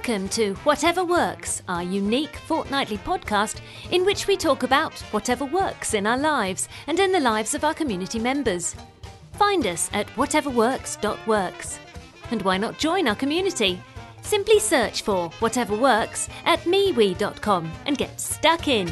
Welcome to Whatever Works, our unique fortnightly podcast in which we talk about whatever works in our lives and in the lives of our community members. Find us at whateverworks.works. And why not join our community? Simply search for Whatever Works at MeWe.com and get stuck in.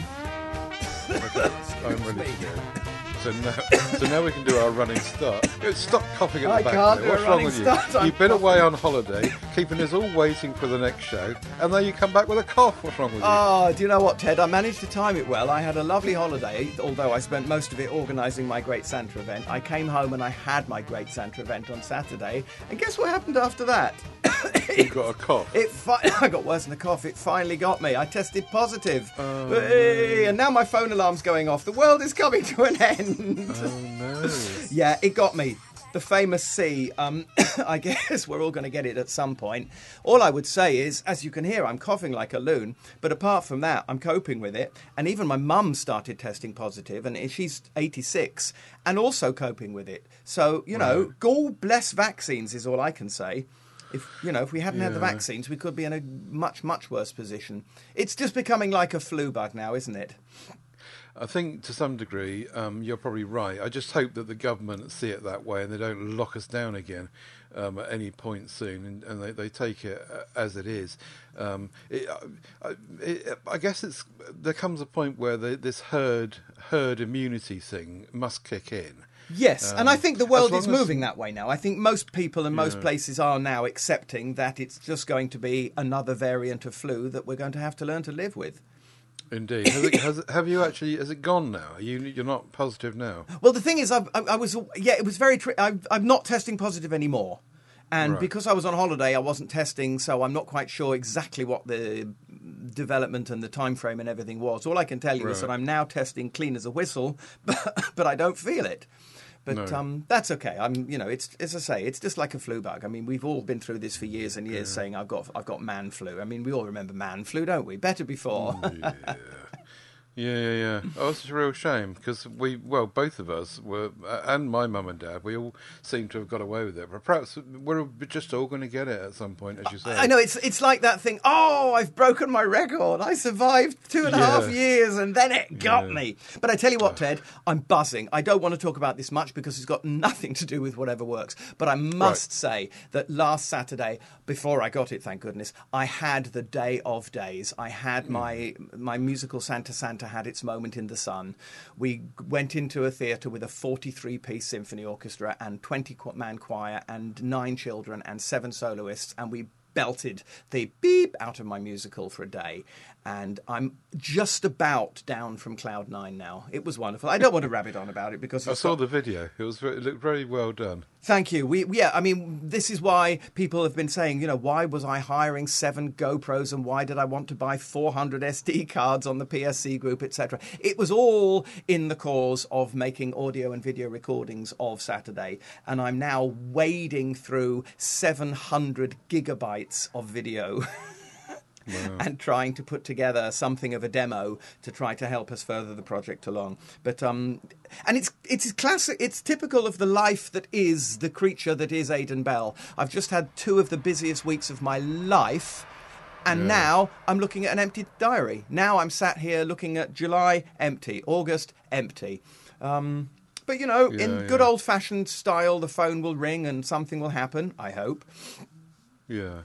I'm ready to go. So now, so now we can do our running start. Stop coughing at the I back. can't there. do a What's wrong with you? start, You've been away on holiday, keeping us all waiting for the next show, and then you come back with a cough. What's wrong with you? Oh, do you know what, Ted? I managed to time it well. I had a lovely holiday, although I spent most of it organising my Great Santa event. I came home and I had my Great Santa event on Saturday, and guess what happened after that? You've got a cough. It fi- I got worse than a cough. It finally got me. I tested positive, Oh. Hey, and now my phone alarm's going off. The world is coming to an end. Oh no. Yeah, it got me. The famous C. Um, I guess we're all going to get it at some point. All I would say is, as you can hear, I'm coughing like a loon. But apart from that, I'm coping with it. And even my mum started testing positive, and she's 86, and also coping with it. So you know. God bless vaccines is all I can say. If you know, if we hadn't had the vaccines, we could be in a much, much worse position. It's just becoming like a flu bug now, isn't it? I think to some degree um, you're probably right. I just hope that the government see it that way and they don't lock us down again um, at any point soon, and, and they, they take it uh, as it is. Um, it, I, it, I guess it's there comes a point where the, this herd herd immunity thing must kick in. Yes, and I Um, think the world is moving that way now. I think most people and most Yeah. places are now accepting that it's just going to be another variant of flu that we're going to have to learn to live with. Indeed, has it, has have you actually? Has it gone now? Are you you're not positive now? Well, the thing is, I've, I, I was yeah, it was very. Tri- I'm, I'm not testing positive anymore, and Right. because I was on holiday, I wasn't testing, so I'm not quite sure exactly what the development and the time frame and everything was. All I can tell you is that I'm now testing clean as a whistle, but, but I don't feel it. But No. um, that's okay. I'm, you know, it's as I say, it's just like a flu bug. I mean, we've all been through this for years and years, saying I've got, I've got man flu. I mean, we all remember man flu, don't we? Better before. Yeah, yeah, yeah. Yeah. Oh, it's a real shame because we, well, both of us were, uh, and my mum and dad, we all seem to have got away with it. But perhaps we're just all going to get it at some point, as you say. I know it's it's like that thing. Oh, I've broken my record. I survived two and a half years, and then it got Yeah. me. But I tell you what, Ted, I'm buzzing. I don't want to talk about this much because it's got nothing to do with whatever works. But I must say that last Saturday, before I got it, thank goodness, I had the day of days. I had Hmm. my my musical Santa Santa had its moment in the sun. We went into a theatre with a 43 piece symphony orchestra and 20 man choir and nine children and seven soloists, and we belted the beep out of my musical for a day. And I'm just about down from cloud nine now. It was wonderful. I don't want to rabbit on about it because I saw got- the video. It was very, it looked very well done. Thank you. We, yeah, I mean, this is why people have been saying, you know, why was I hiring seven GoPros and why did I want to buy 400 SD cards on the PSC group, etc. It was all in the cause of making audio and video recordings of Saturday, and I'm now wading through 700 gigabytes of video. and trying to put together something of a demo to try to help us further the project along. But um, and it's it's classic. It's typical of the life that is the creature that is Aidan Bell. I've just had two of the busiest weeks of my life. And Yeah. now I'm looking at an empty diary. Now I'm sat here looking at July empty, August empty. Um, but you know, in Yeah, good yeah. old fashioned style, the phone will ring and something will happen. I hope. Yeah.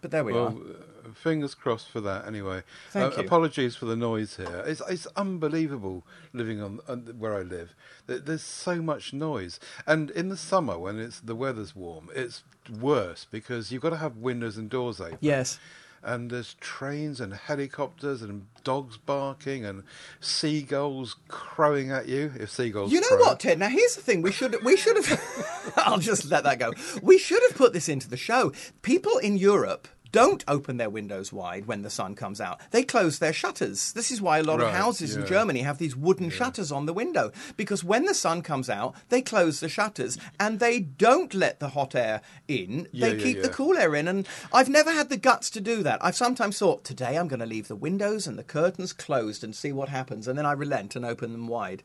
But there we are. Well, uh, fingers crossed for that. Anyway, Thank Uh, you. apologies for the noise here. It's it's unbelievable living on, on where I live. There's so much noise, and in the summer when it's the weather's warm, it's worse because you've got to have windows and doors open. Yes. And there's trains and helicopters and dogs barking and seagulls crowing at you. If seagulls, You know crow. what, Ted? Now here's the thing: we should we should have. I'll just let that go. We should have put this into the show. People in Europe don't open their windows wide when the sun comes out. They close their shutters. This is why a lot of Right, houses in. Germany have these wooden shutters on the window because when the sun comes out, they close the shutters and they don't let the hot air in. Yeah, they yeah, keep the cool air in. And I've never had the guts to do that. I've sometimes thought today I'm going to leave the windows and the curtains closed and see what happens, and then I relent and open them wide.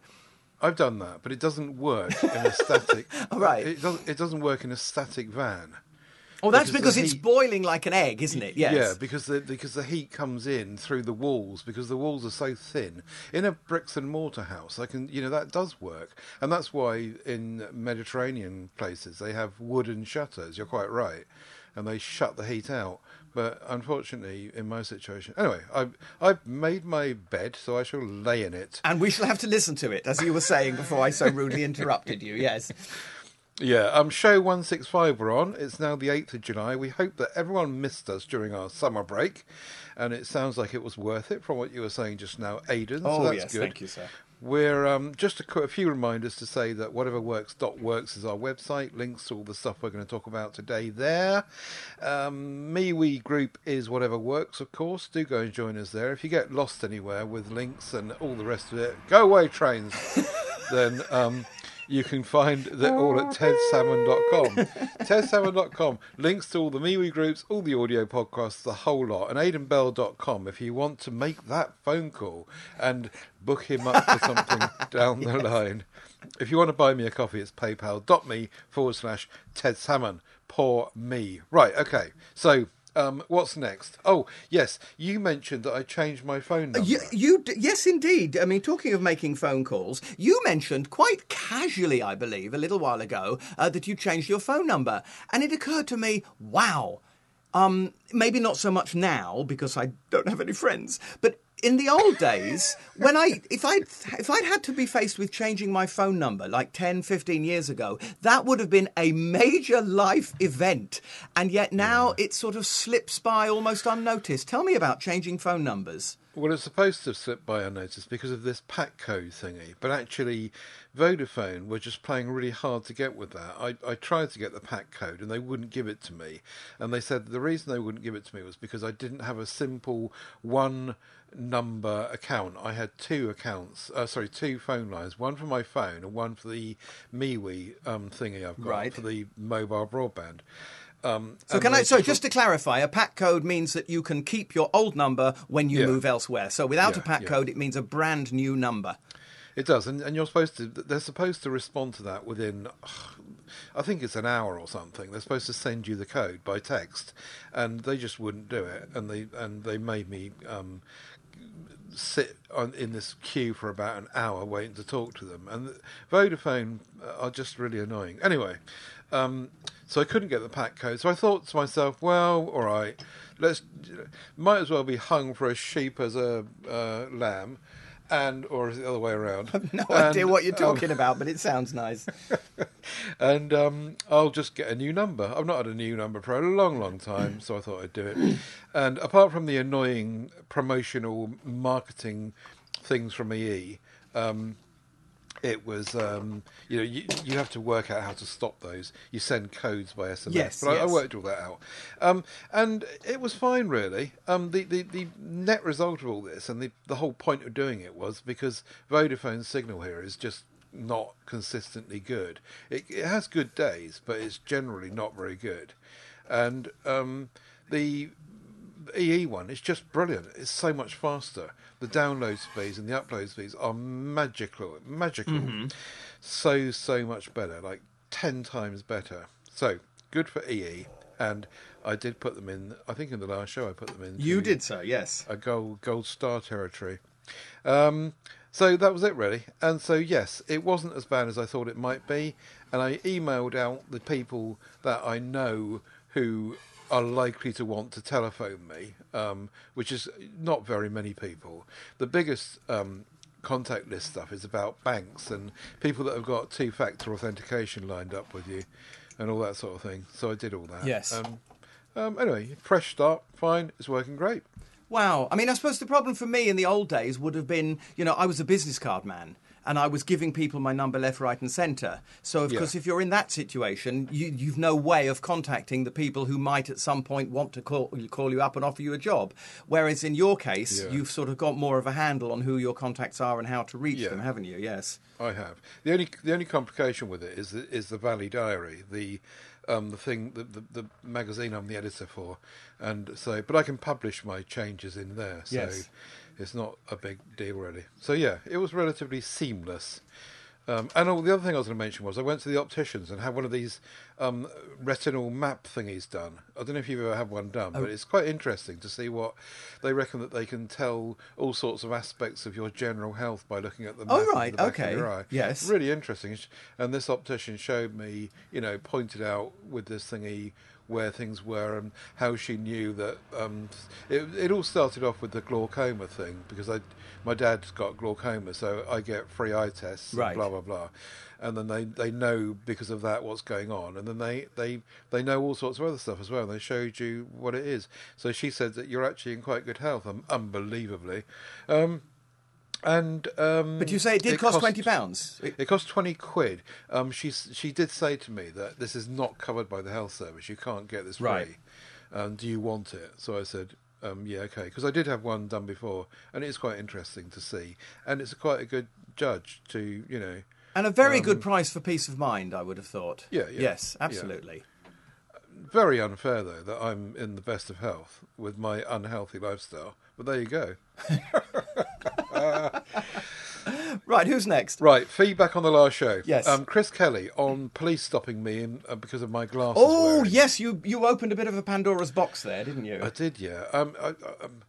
I've done that, but it doesn't work in a static. Right. It doesn't. It doesn't work in a static van. Oh, that's the because it's heat- boiling like an egg, isn't it? Yes. Yeah, because the because the heat comes in through the walls because the walls are so thin. In a bricks and mortar house, I can you know that does work, and that's why in Mediterranean places they have wooden shutters. You're quite right, and they shut the heat out. But unfortunately, in my situation, anyway, I've I've made my bed, so I shall lay in it. And we shall have to listen to it, as you were saying before I so rudely interrupted you. Yes. Yeah, um, show 165 we're on. It's now the 8th of July. We hope that everyone missed us during our summer break, and it sounds like it was worth it from what you were saying just now, Aidan. so that's good. Thank you, sir. We're um, just a, qu- a few reminders to say that whateverworks.works is our website. Links to all the stuff we're going to talk about today there. Um, MeWe group is whatever works, of course. Do go and join us there. If you get lost anywhere with links and all the rest of it, go away trains. then um, you can find that oh, all at tedsalmon.com. tedsalmon.com. Links to all the MeWe groups, all the audio podcasts, the whole lot. And aidanbell.com if you want to make that phone call and book him up for something down the line. If you want to buy me a coffee, it's paypal.me forward slash Ted Salmon. Poor me. Right, okay. So, um, what's next? Oh, yes, you mentioned that I changed my phone number. You, you, d- yes, indeed. I mean, talking of making phone calls, you mentioned quite casually, I believe, a little while ago, uh, that you changed your phone number, and it occurred to me, wow. Um, maybe not so much now because I don't have any friends, but in the old days, when I if I if I'd had to be faced with changing my phone number like 10, 15 years ago, that would have been a major life event. And yet now mm. it sort of slips by almost unnoticed. Tell me about changing phone numbers. Well, it's supposed to slip by unnoticed because of this pack code thingy, but actually, Vodafone were just playing really hard to get with that. I, I tried to get the pack code and they wouldn't give it to me. And they said the reason they wouldn't give it to me was because I didn't have a simple one number account. I had two accounts, uh, sorry, two phone lines, one for my phone and one for the MiFi um, thingy I've got Right. for the mobile broadband. Um, So can I? So just- to clarify, a pack code means that you can keep your old number when you Yeah. move elsewhere. So without a pack yeah. code, it means a brand new number. It does, and, and you're supposed to. They're supposed to respond to that within, I think it's an hour or something. They're supposed to send you the code by text, and they just wouldn't do it, and they and they made me um, sit on in this queue for about an hour waiting to talk to them. And Vodafone are just really annoying. Anyway, um, so I couldn't get the pack code. So I thought to myself, well, all right, let's might as well be hung for a sheep as a uh, lamb. And or is it the other way around? No And, idea what you're um, talking about, but it sounds nice. and um, I'll just get a new number. I've not had a new number for a long, long time, so I thought I'd do it. And apart from the annoying promotional marketing things from EE, um, it was um, you know you, you have to work out how to stop those. You send codes by SMS, Yes, but I, I worked all that out, um, and it was fine really. Um, the, the the net result of all this and the the whole point of doing it was because Vodafone's signal here is just not consistently good. It, it has good days, but it's generally not very good, and um, the EE one is just brilliant. It's so much faster. The download speeds and the upload speeds are magical, magical. So so much better, like ten times better. So good for EE, and I did put them in. I think in the last show I put them in. You did so, yes. a gold gold star territory. Um, so that was it really, and so yes, it wasn't as bad as I thought it might be, and I emailed out the people that I know who are likely to want to telephone me, um, which is not very many people. The biggest um, contact list stuff is about banks and people that have got two-factor authentication lined up with you, and all that sort of thing. So I did all that. Yes. Um, um, anyway, fresh start, fine, it's working great. Wow. I mean, I suppose the problem for me in the old days would have been, you know, I was a business card man. And I was giving people my number left, right, and centre. So, of Yeah. course, if you're in that situation, you, you've no way of contacting the people who might at some point want to call, call you up and offer you a job. Whereas in your case, Yeah. you've sort of got more of a handle on who your contacts are and how to reach Yeah. them, haven't you? Yes. I have. The only the only complication with it is the, is the Valley Diary, the um, the thing the, the the magazine I'm the editor for, and so but I can publish my changes in there, so Yes. It's not a big deal really. So yeah, it was relatively seamless. Um, and all, the other thing I was going to mention was I went to the opticians and had one of these um, retinal map thingies done. I don't know if you've ever had one done, Oh. but it's quite interesting to see what they reckon that they can tell all sorts of aspects of your general health by looking at the map Oh, right, the back okay, of your eye. yes. really interesting. And this optician showed me, you know, pointed out with this thingy where things were and how she knew that um, it, it all started off with the glaucoma thing because I my dad's got glaucoma so I get free eye tests Right. blah blah blah. And then they, they know because of that what's going on. And then they, they they know all sorts of other stuff as well and they showed you what it is. So she said that you're actually in quite good health um, unbelievably. Um, and um, But you say it did cost twenty pounds. it cost twenty quid. Um, she she did say to me that this is not covered by the health service. You can't get this free. Right. Um, do you want it? So I said, um, yeah, okay, because I did have one done before, and it's quite interesting to see, and it's quite a good judge to you know. And a very good price for peace of mind, I would have thought. Um, Yeah, yeah. Yes, Yeah. absolutely. Very unfair though that I'm in the best of health with my unhealthy lifestyle, but there you go. Right, who's next? Right, feedback on the last show. Yes. Um, Chris Kelly on police stopping me in, uh, because of my glasses. Oh, wearing. yes, you you opened a bit of a Pandora's box there, didn't you? I did, yeah. Um, I, I- um,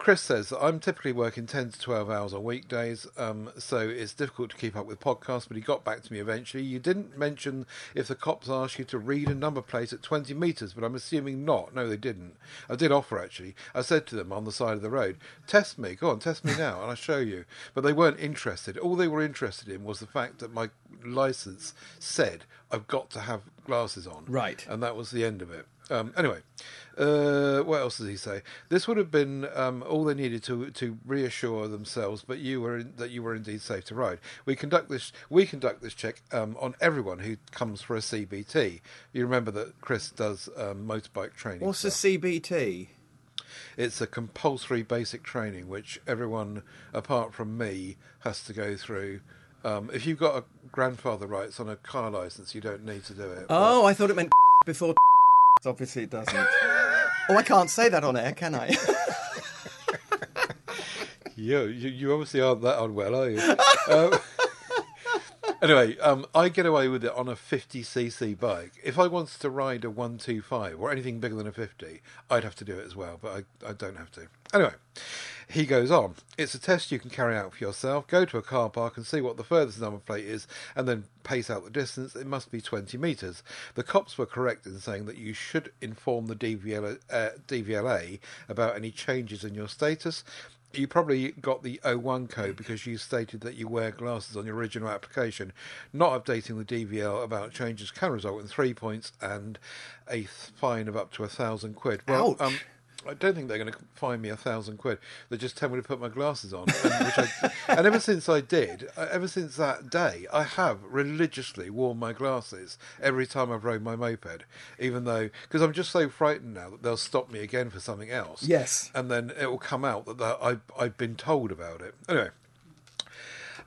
Chris says I'm typically working 10 to 12 hours on weekdays, um, so it's difficult to keep up with podcasts, but he got back to me eventually. You didn't mention if the cops asked you to read a number plate at 20 metres, but I'm assuming not. No, they didn't. I did offer, actually. I said to them on the side of the road, test me, go on, test me now, and I'll show you. But they weren't interested. All they were interested in was the fact that my licence said I've got to have glasses on. Right. And that was the end of it. Um, anyway, uh, what else does he say? This would have been um, all they needed to to reassure themselves, but you were in, that you were indeed safe to ride. We conduct this we conduct this check um, on everyone who comes for a CBT. You remember that Chris does um, motorbike training. What's stuff. CBT? It's a compulsory basic training which everyone apart from me has to go through. Um, if you've got a grandfather rights on a car license, you don't need to do it. Oh, I thought it meant before. Obviously, it doesn't. oh, I can't say that on air, can I? You, you, you obviously aren't that unwell, are you? um, anyway, um, I get away with it on a 50cc bike. If I wanted to ride a 125 or anything bigger than a 50, I'd have to do it as well, but I, I don't have to. Anyway, he goes on. It's a test you can carry out for yourself. Go to a car park and see what the furthest number plate is, and then pace out the distance. It must be 20 metres. The cops were correct in saying that you should inform the DVLA, uh, DVLA about any changes in your status. You probably got the 01 code because you stated that you wear glasses on your original application. Not updating the DVL about changes can result in three points and a fine of up to a thousand quid. Well, Ouch. um, I don't think they're going to fine me a thousand quid. They just tell me to put my glasses on, and, which I, and ever since I did, uh, ever since that day, I have religiously worn my glasses every time I've rode my moped, even though because I'm just so frightened now that they'll stop me again for something else. Yes. and then it will come out that, that I I've been told about it. Anyway.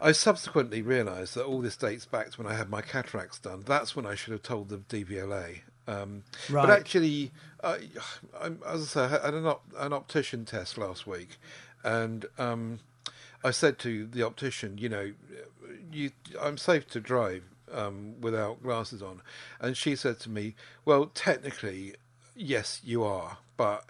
I subsequently realised that all this dates back to when I had my cataracts done. That's when I should have told the DVLA. Um, But actually, I, I'm, as I say, I had an, op- an optician test last week, and um, I said to the optician, you know, you, I'm safe to drive um, without glasses on, and she said to me, well, technically, yes, you are, but.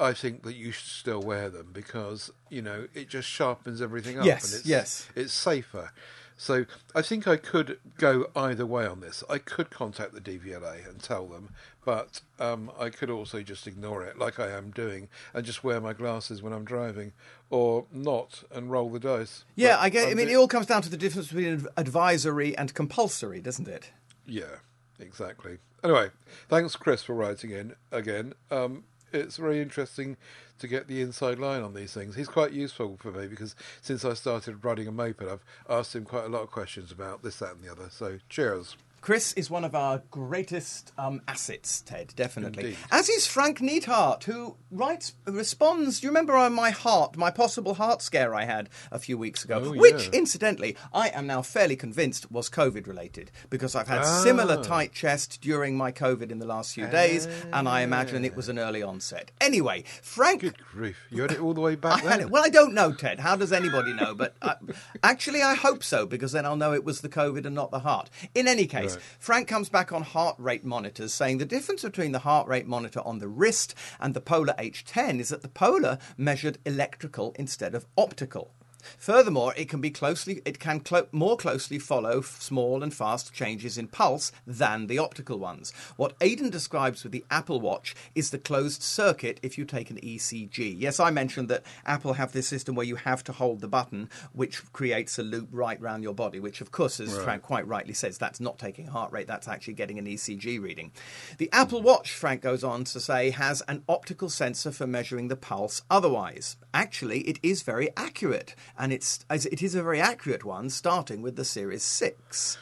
I think that you should still wear them because you know it just sharpens everything up Yes, and it's yes. it's safer. So I think I could go either way on this. I could contact the DVLA and tell them, but um, I could also just ignore it, like I am doing, and just wear my glasses when I'm driving, or not and roll the dice. Yeah, But I get. I mean, do- it all comes down to the difference between advisory and compulsory, doesn't it? Yeah, exactly. Anyway, thanks, Chris, for writing in again. Um, it's very interesting to get the inside line on these things. He's quite useful for me because since I started riding a moped, I've asked him quite a lot of questions about this, that, and the other. So, cheers. Chris is one of our greatest um, assets, Ted, definitely. Indeed. As is Frank Neathart, who writes, responds. Do you remember on my heart, my possible heart scare I had a few weeks ago? Oh, which, yeah. incidentally, I am now fairly convinced was COVID related because I've had Ah. similar tight chest during my COVID in the last few days, and I imagine it was an early onset. Anyway, Frank. Good grief! You had it all the way back then. it. Well, I don't know, Ted. How does anybody know? But uh, actually, I hope so because then I'll know it was the COVID and not the heart. In any case, Right. Frank comes back on heart rate monitors saying the difference between the heart rate monitor on the wrist and the Polar H10 is that the Polar measured electrical instead of optical. Furthermore, it can be closely it can clo- more closely follow f- small and fast changes in pulse than the optical ones. What Aidan describes with the Apple Watch is the closed circuit if you take an ECG. Yes, I mentioned that Apple have this system where you have to hold the button which creates a loop right round your body, which of course as Frank quite rightly says that's not taking heart rate, that's actually getting an ECG reading. The Apple Watch, Frank goes on to say, has an optical sensor for measuring the pulse otherwise. Actually, it is very accurate, and it's it is a very accurate one, starting with the Series 6.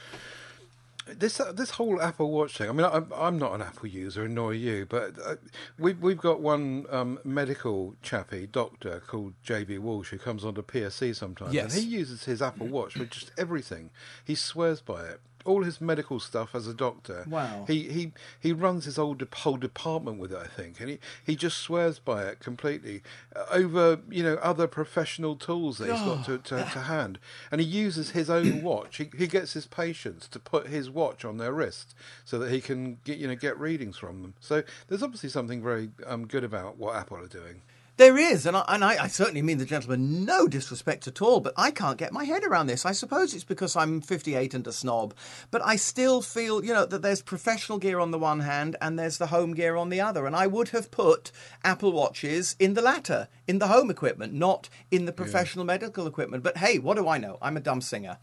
This uh, this whole Apple Watch thing. I mean, I'm, I'm not an Apple user, nor are you, but uh, we we've got one um, medical chappie doctor called JB Walsh who comes onto PSC sometimes, Yes. and he uses his Apple Watch for just everything. He swears by it. All his medical stuff as a doctor. Wow. He he he runs his old whole department with it, I think, and he, he just swears by it completely uh, over you know other professional tools that he's got to, to, to hand, and he uses his own watch. He, he gets his patients to put his watch on their wrist so that he can get you know get readings from them. So there's obviously something very um, good about what Apple are doing. There is, and I, and I, I certainly mean the gentleman no disrespect at all, but I can't get my head around this. I suppose it's because I'm 58 and a snob, but I still feel, you know, that there's professional gear on the one hand and there's the home gear on the other. And I would have put Apple Watches in the latter, in the home equipment, not in the professional medical equipment. But hey, what do I know? I'm a dumb singer.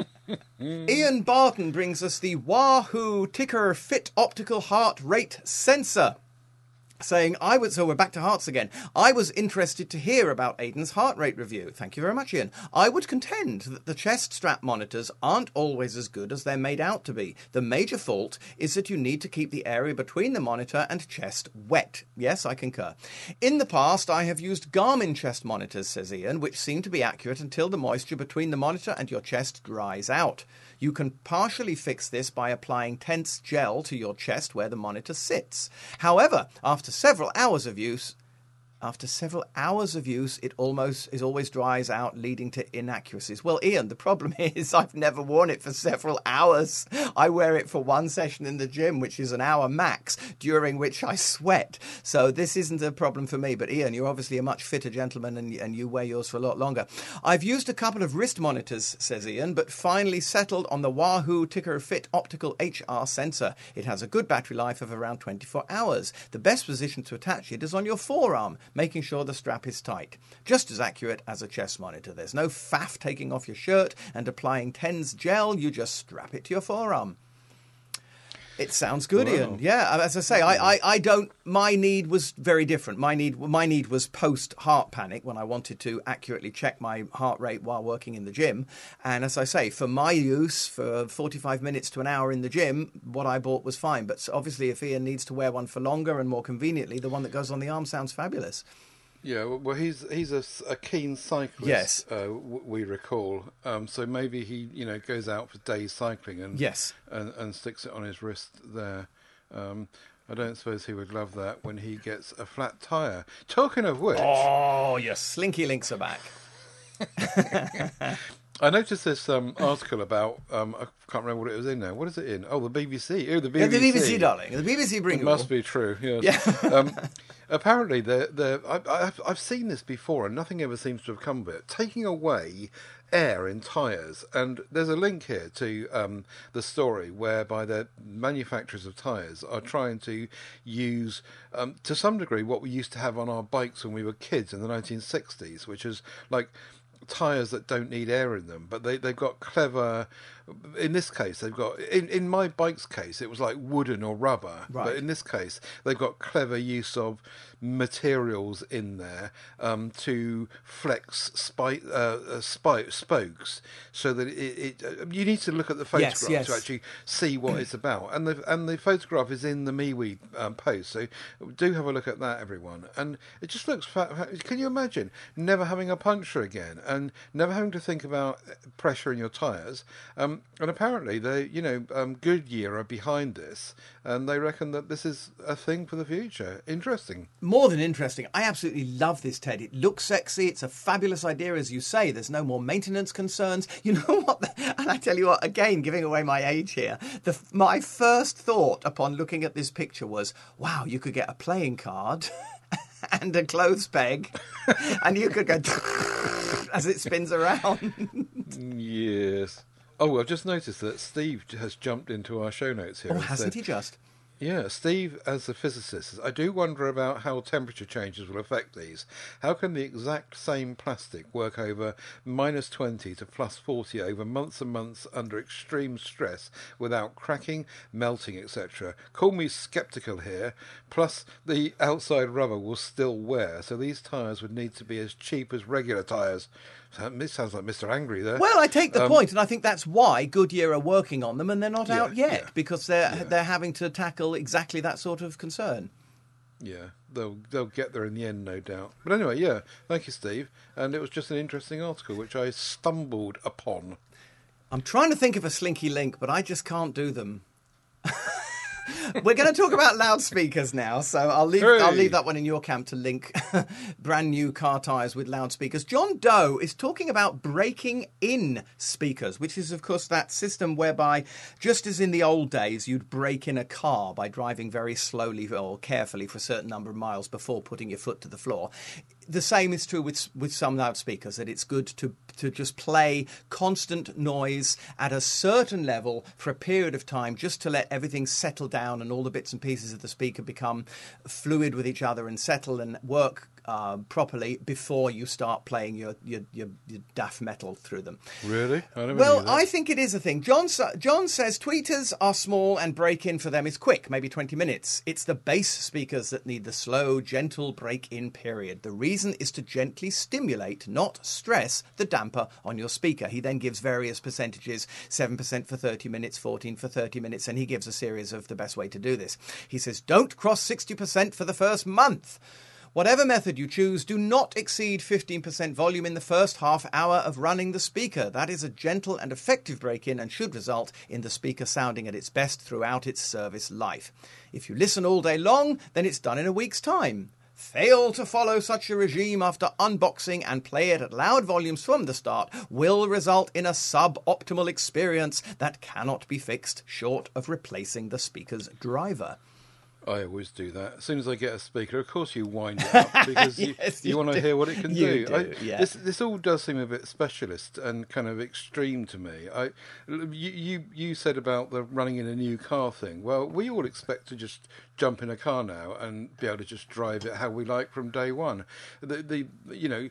Ian Barton brings us the Wahoo TICKR FIT Optical Heart Rate Sensor saying I was so we're back to hearts again. I was interested to hear about Aidan's heart rate review. Thank you very much, Ian. I would contend that the chest strap monitors aren't always as good as they're made out to be. The major fault is that you need to keep the area between the monitor and chest wet. Yes, I concur. In the past, I have used Garmin chest monitors, says Ian, which seem to be accurate until the moisture between the monitor and your chest dries out. You can partially fix this by applying TENS gel to your chest where the monitor sits. However, after several hours of use, after several hours of use, it almost is always dries out, leading to inaccuracies. Well, Ian, the problem is I've never worn it for several hours. I wear it for one session in the gym, which is an hour max, during which I sweat. So this isn't a problem for me. But Ian, you're obviously a much fitter gentleman, and, and you wear yours for a lot longer. I've used a couple of wrist monitors, says Ian, but finally settled on the Wahoo TICKR FIT Optical HR sensor. It has a good battery life of around 24 hours. The best position to attach it is on your forearm, making sure the strap is tight. Just as accurate as a chest monitor. There's no faff taking off your shirt and applying TENS gel, you just strap it to your forearm. It sounds good, Wow. Ian. Yeah, as I say, I, I, I don't. My need was very different. My need, my need was post heart panic when I wanted to accurately check my heart rate while working in the gym. And as I say, for my use, for forty-five minutes to an hour in the gym, what I bought was fine. But obviously, if Ian needs to wear one for longer and more conveniently, the one that goes on the arm sounds fabulous. Yeah, well, he's he's a, a keen cyclist. Yes. uh, w- we recall. Um, so maybe he, you know, goes out for days cycling and Yes. and, and sticks it on his wrist there. Um, I don't suppose he would love that when he gets a flat tire. Talking of which, Oh, your slinky links are back. I noticed this um, article about um, I can't remember what it was in now. What is it in? Oh, the BBC. Oh, the BBC. Yeah, the BBC, darling. The BBC bring It must be true. Yes. Yeah. um, apparently, the the I, I've I've seen this before, and nothing ever seems to have come of it. Taking away air in tyres, and there's a link here to um, the story whereby the manufacturers of tyres are trying to use, um, to some degree, what we used to have on our bikes when we were kids in the 1960s, which is like tyres that don't need air in them, but they they've got clever in this case, they've got in in my bike's case, it was like wooden or rubber. Right. But in this case, they've got clever use of materials in there um, to flex spike, uh, uh, spike, spokes, so that it, it. Uh, you need to look at the photograph yes. to actually see what it's about, and the and the photograph is in the MeWe um, post. So do have a look at that, everyone. And it just looks. Fa- fa- can you imagine never having a puncture again, and never having to think about pressure in your tyres? Um, and apparently, they, you know, um, Goodyear are behind this, and they reckon that this is a thing for the future. Interesting. More than interesting. I absolutely love this, Ted. It looks sexy. It's a fabulous idea, as you say. There's no more maintenance concerns. You know what? The, and I tell you what, again, giving away my age here, the, my first thought upon looking at this picture was, wow, you could get a playing card. And a clothes peg, and you could go as it spins around. Yes. Oh, I've just noticed that Steve has jumped into our show notes here. Oh, hasn't said- he just? Yeah, Steve, as a physicist, says, I do wonder about how temperature changes will affect these. How can the exact same plastic work over minus 20 to plus 40 over months and months under extreme stress without cracking, melting, etc.? Call me skeptical here. Plus, the outside rubber will still wear, so these tyres would need to be as cheap as regular tyres. So, sounds like Mr. Angry there. Well, I take the Um, point, and I think that's why Goodyear are working on them, and they're not Yeah, out yet yeah. because they're Yeah. they're having to tackle exactly that sort of concern. Yeah, they'll they'll get there in the end, no doubt. But anyway, yeah, thank you, Steve. And it was just an interesting article which I stumbled upon. I'm trying to think of a slinky link, but I just can't do them. We're going to talk about loudspeakers now, so I'll leave I'll leave that one in your camp to link brand new car tires with loudspeakers. John Doe is talking about breaking in speakers, which is of course that system whereby just as in the old days you'd break in a car by driving very slowly or carefully for a certain number of miles before putting your foot to the floor. The same is true with with some loudspeakers that it's good to to just play constant noise at a certain level for a period of time just to let everything settle down and all the bits and pieces of the speaker become fluid with each other and settle and work uh, properly before you start playing your, your, your, your daft metal through them. Really? I Well. I think it is a thing. John, John says tweeters are small and break in for them is quick, maybe 20 minutes. It's the bass speakers that need the slow, gentle break in period. The reason is to gently stimulate, not stress, the damper on your speaker. He then gives various percentages 7% for 30 minutes, 14 for 30 minutes, and he gives a series of the best way to do this. He says, don't cross 60% for the first month. Whatever method you choose, do not exceed 15% volume in the first half hour of running the speaker. That is a gentle and effective break in and should result in the speaker sounding at its best throughout its service life. If you listen all day long, then it's done in a week's time. Fail to follow such a regime after unboxing and play it at loud volumes from the start will result in a suboptimal experience that cannot be fixed short of replacing the speaker's driver. I always do that. As soon as I get a speaker, of course you wind it up because you, Yes, you, you want to hear what it can You do. do, I, yeah. This this all does seem a bit specialist and kind of extreme to me. I you you, you said about the running in a new car thing. Well, we all expect to just jump in a car now and be able to just drive it how we like from day one. The the you know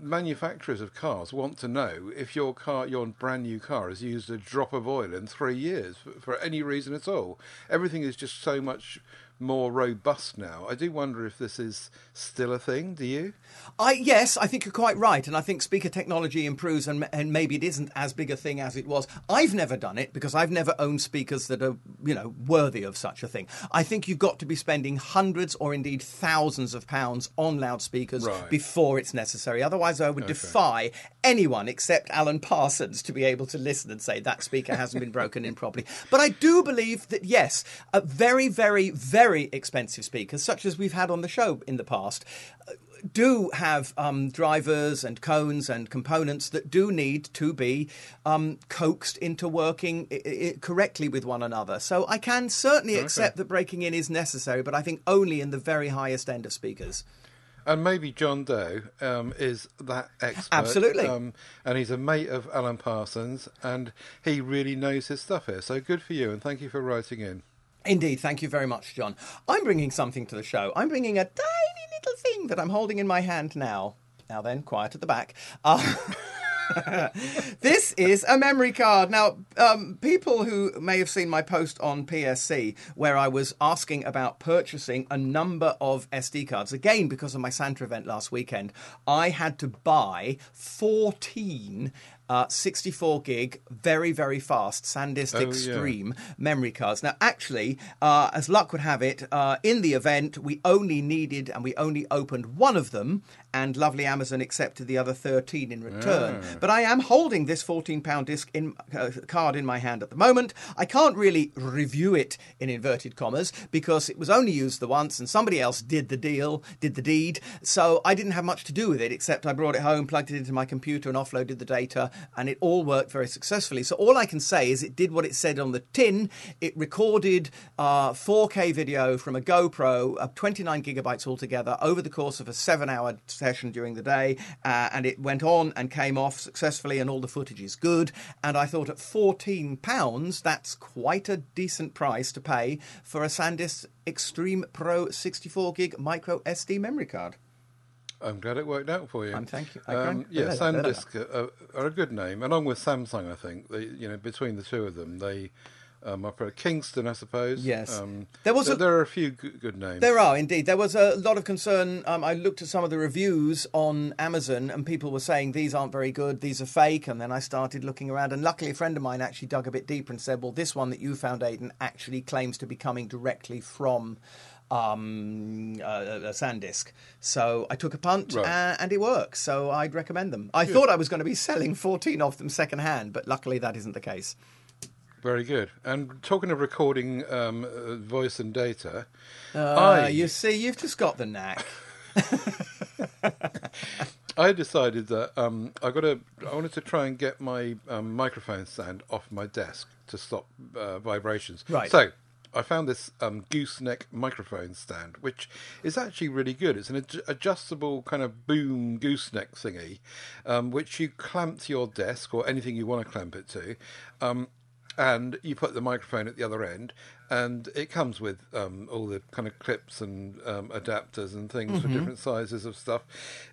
manufacturers of cars want to know if your car your brand new car has used a drop of oil in three years for, for any reason at all. Everything is just so much more robust now. I do wonder if this is still a thing. Do you? I yes, I think you're quite right, and I think speaker technology improves, and and maybe it isn't as big a thing as it was. I've never done it because I've never owned speakers that are you know worthy of such a thing. I think you've got to be spending hundreds or indeed thousands of pounds on loudspeakers Right. before it's necessary. Otherwise, I would defy anyone except Alan Parsons to be able to listen and say that speaker hasn't been broken in properly. But I do believe that yes, a very, very, very expensive speakers, such as we've had on the show in the past. uh, Do have um, drivers and cones and components that do need to be um, coaxed into working i- i- correctly with one another. So I can certainly accept that breaking in is necessary, but I think only in the very highest end of speakers. And maybe John Doe um, is that expert. Absolutely. Um, and he's a mate of Alan Parsons, and he really knows his stuff here. So good for you, and thank you for writing in. Indeed, thank you very much, John. I'm bringing something to the show. I'm bringing a tiny little thing that I'm holding in my hand now. Now then, quiet at the back. Uh, this is a memory card. Now, um, people who may have seen my post on PSC where I was asking about purchasing a number of SD cards, again, because of my Santa event last weekend, I had to buy 14 uh, 64 gig, very, very fast SanDisk Oh, Extreme memory cards. Now, actually, uh, as luck would have it, uh, in the event, we only needed and we only opened one of them, and lovely Amazon accepted the other 13 in return. But I am holding this 14 pound disc in uh, card in my hand at the moment. I can't really review it in inverted commas because it was only used the once and somebody else did the deal, did the deed. So I didn't have much to do with it except I brought it home, plugged it into my computer, and offloaded the data, and it all worked very successfully. So all I can say is it did what it said on the tin. It recorded uh, 4K video from a GoPro, uh, 29 gigabytes altogether, over the course of a seven-hour session during the day, uh, and it went on and came off successfully, and all the footage is good. And I thought at 14 pounds, that's quite a decent price to pay for a SanDisk Extreme Pro 64 gig micro SD memory card. I'm glad it worked out for you. I'm thank you. Um, yeah, SanDisk are, are a good name, along with Samsung. I think they, you know, between the two of them, they um, operate Kingston, I suppose. Yes. um, There was there, a- there are a few good, good names. There are indeed. There was a lot of concern. Um, I looked at some of the reviews on Amazon, and people were saying these aren't very good, these are fake. And then I started looking around, and luckily, a friend of mine actually dug a bit deeper and said, "Well, this one that you found, Aidan, actually claims to be coming directly from." Um, uh, a SanDisk. So I took a punt Right. uh, and it works. So I'd recommend them. I thought I was going to be selling 14 of them second hand, but luckily that isn't the case. Very good. And talking of recording um, uh, voice and data, Uh, I you see, you've just got the knack. I decided that um, I got to. I wanted to try and get my um, microphone stand off my desk to stop uh, vibrations. Right. So I found this um, gooseneck microphone stand, which is actually really good. It's an ad- adjustable kind of boom gooseneck thingy, um, which you clamp to your desk or anything you want to clamp it to. Um, and you put the microphone at the other end, and it comes with um, all the kind of clips and um, adapters and things for different sizes of stuff.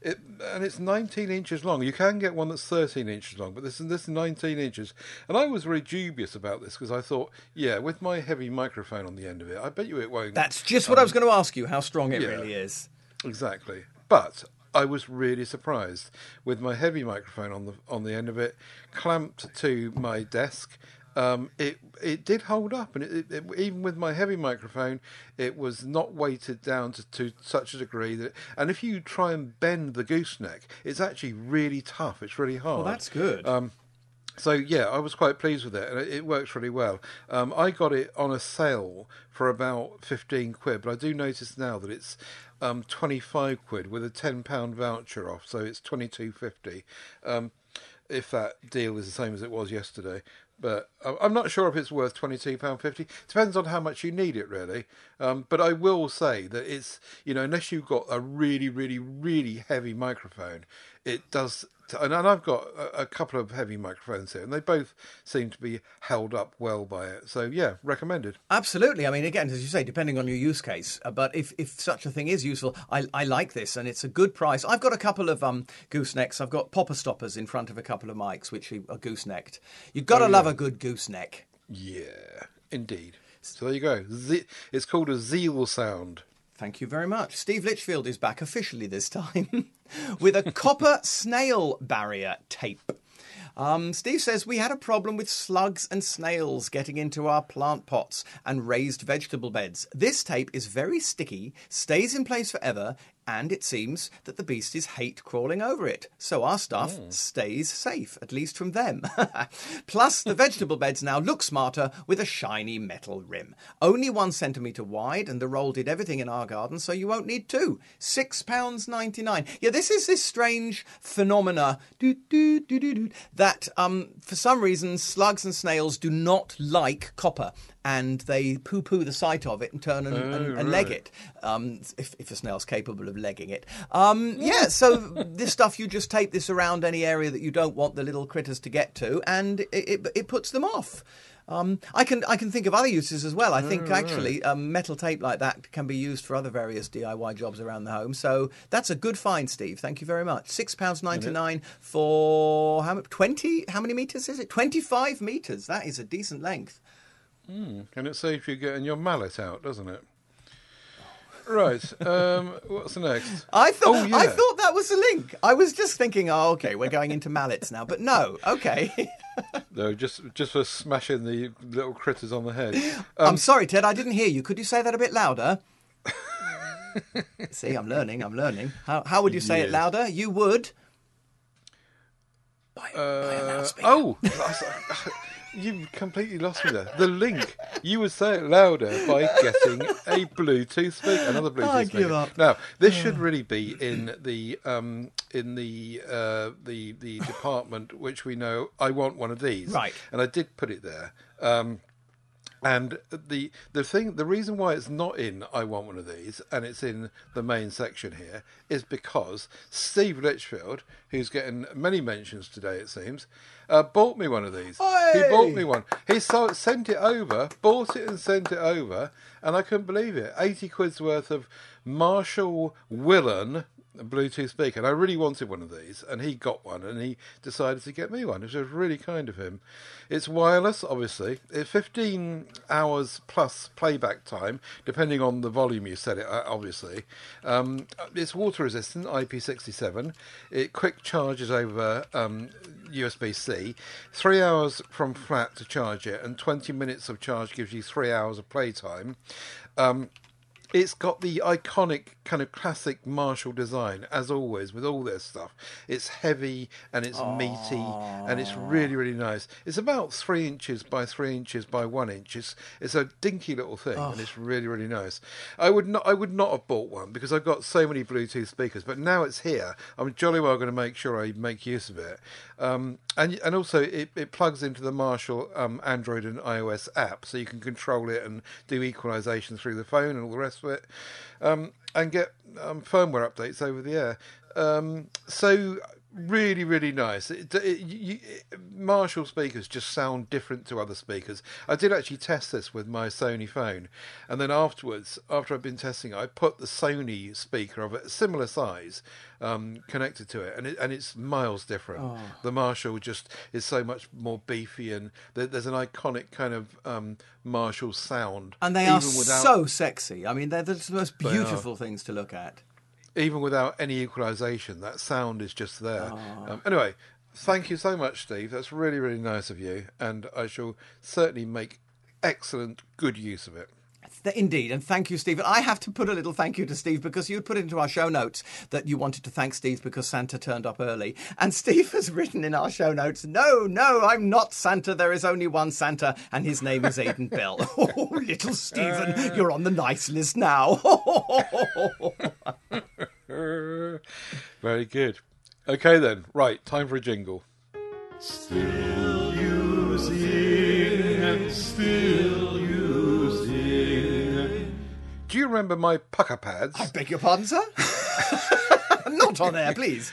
It, and it's 19 inches long. You can get one that's 13 inches long, but this is this is 19 inches. And I was very dubious about this because I thought, yeah, with my heavy microphone on the end of it, I bet you it won't. That's just what I was going to ask you, how strong it yeah. really is. Exactly. But I was really surprised with my heavy microphone on the on the end of it, clamped to my desk. Um, it it did hold up, and it, it, it- even with my heavy microphone, it was not weighted down to, to such a degree that. And if you try and bend the gooseneck, it's actually really tough. It's really hard. Well, that's good. Um, so yeah, I was quite pleased with it, and it, works really well. Um, I got it on a sale for about fifteen quid, but I do notice now that it's um, twenty five quid with a ten pound voucher off, so it's twenty two fifty. Um, if that deal is the same as it was yesterday, but I'm not sure if it's worth twenty two pound fifty. Depends on how much you need it, really. Um, but I will say that it's you know unless you've got a really, really, really heavy microphone, it does and, and I've got a, a couple of heavy microphones here, and they both seem to be held up well by it. So yeah, recommended. Absolutely. I mean, again, as you say, depending on your use case. Uh, but if, if such a thing is useful, I, I like this, and it's a good price. I've got a couple of um, goosenecks. I've got popper stoppers in front of a couple of mics, which are goosenecked. You've got to love a good gooseneck. Yeah, indeed. So there you go. Ze- it's called a Zeal sound. Thank you very much. Steve Litchfield is back officially this time with a copper snail barrier tape. Um, Steve says we had a problem with slugs and snails getting into our plant pots and raised vegetable beds. This tape is very sticky, stays in place forever, and it seems that the beasties hate crawling over it. So our stuff stays safe, at least from them. Plus, the vegetable beds now look smarter with a shiny metal rim. Only one centimetre wide, and the roll did everything in our garden, so you won't need two. £6.99. Yeah, this is this strange phenomena doo, doo, doo, doo, doo, that um, for some reason slugs and snails do not like copper. And they poo poo the sight of it and turn and, and, and leg it um, if, if a snail's capable of legging it. Um, yeah, so this stuff, you just tape this around any area that you don't want the little critters to get to, and it, it, it puts them off. Um, I can I can think of other uses as well. I think actually um, metal tape like that can be used for other various DIY jobs around the home. So that's a good find, Steve. Thank you very much. Six pounds ninety nine for how much? Twenty? How many meters is it? Twenty five meters. That is a decent length. And it saves you getting your mallet out, doesn't it? Right. Um, what's the next? I thought Oh, I thought that was the link. I was just thinking, oh, okay, we're going into mallets now, but no, okay. No, just just for smashing the little critters on the head. I'm sorry, Ted, I didn't hear you. Could you say that a bit louder? See, I'm learning. I'm learning. How how would you say it louder? You would. By, by a Uh, loudspeaker. oh, you completely lost me there. The link. You would say it louder by getting a Bluetooth speaker, another Bluetooth I speaker. give up. Now, this should really be in the um, in the uh, the the department which we know. I want one of these, Right. And I did put it there. Um, and the the thing, the reason why it's not in I want one of these, and it's in the main section here, is because Steve Litchfield, who's getting many mentions today, it seems, uh, bought me one of these. He bought me one. He sent it over, bought it and sent it over, and I couldn't believe it. Eighty quid's worth of Marshall Willen Bluetooth speaker, and I really wanted one of these, and he got one, and he decided to get me one, which was really kind of him. It's wireless, obviously. It's 15 hours plus playback time, depending on the volume you set it at, obviously. Um, it's water resistant, IP67. It quick charges over um, USB C. Three hours from flat to charge it, and 20 minutes of charge gives you three hours of playtime. Um, it's got the iconic kind of classic Marshall design, as always, with all their stuff. It's heavy and it's meaty and it's really, really nice. It's about three inches by three inches by one inch. It's, it's a dinky little thing and it's really, really nice. I would not, I would not have bought one because I've got so many Bluetooth speakers, but now it's here. I'm jolly well going to make sure I make use of it. Um, and and also it, it plugs into the Marshall um, Android and iOS app, so you can control it and do equalization through the phone and all the rest um, and get um, firmware updates over the air. Um, so really, really nice. It, it, you, Marshall speakers just sound different to other speakers. I did actually test this with my Sony phone, and then afterwards, after I've been testing, it, I put the Sony speaker of a similar size um, connected to it, and it, and it's miles different. The Marshall just is so much more beefy, and there, there's an iconic kind of um, Marshall sound, And they are without so sexy. I mean, they're the most beautiful things to look at. Even without any equalization. That sound is just there. Ah. Um, anyway, thank you so much, Steve. That's really, really nice of you, and I shall certainly make excellent, good use of it. Indeed, and thank you, Steve. And I have to put a little thank you to Steve because you put into our show notes that you wanted to thank Steve because Santa turned up early. And Steve has written in our show notes, no, no, I'm not Santa. There is only one Santa, and his name is Aidan Bell. Oh, little Stephen, you're on the nice list now. Very good. Okay, then. Right, time for a jingle. Still using and still using. Do you remember my Pukka Pads? I beg your pardon, sir? not on air, please.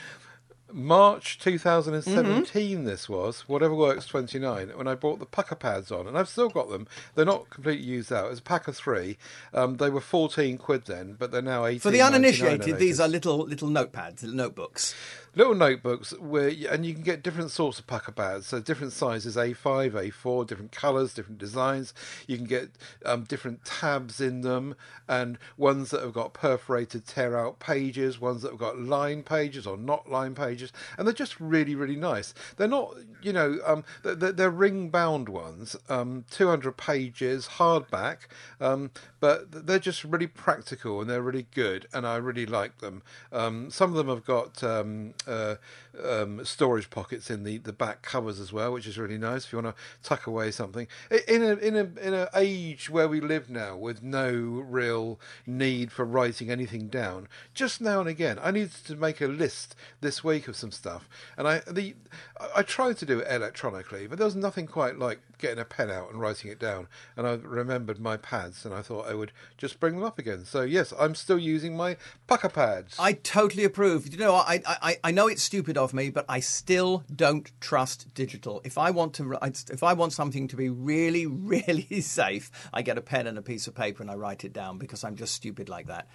March 2017, this was, Whatever Works 29, when I bought the Pukka Pads on, and I've still got them. They're not completely used out. It's a pack of three. Um, they were 14 quid then, but they're now 18 For the uninitiated, these are little little notepads, little notebooks. Little notebooks where and you can get different sorts of Pukka Pads so different sizes a5 a4 different colors different designs. You can get um, different tabs in them and ones that have got perforated tear out pages ones that have got line pages or not line pages. And they're just really really nice. They're not you know um, they're, they're- ring bound ones um, 200 pages hardback um, but they're just really practical and they're really good and i really like them. Um, some of them have got um, uh, um, storage pockets in the, the back covers as well, which is really nice if you want to tuck away something. In a in a in an age where we live now, with no real need for writing anything down, just now and again, I needed to make a list this week of some stuff, and I the I- I tried to do it electronically, but there was nothing quite like getting a pen out and writing it down. And I remembered my pads, and I thought I would just bring them up again. So yes, I'm still using my Pukka Pads. I totally approve. You know, I, I I know it's stupid of me, but I still don't trust digital. If I want to, if I want something to be really, really safe, I get a pen and a piece of paper and I write it down because I'm just stupid like that.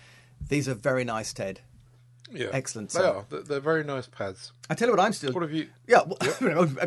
These are very nice, Ted. Yeah, excellent, They sir. are. They're, they're very nice pads. I tell you what, I'm still. What have you? Yeah, well,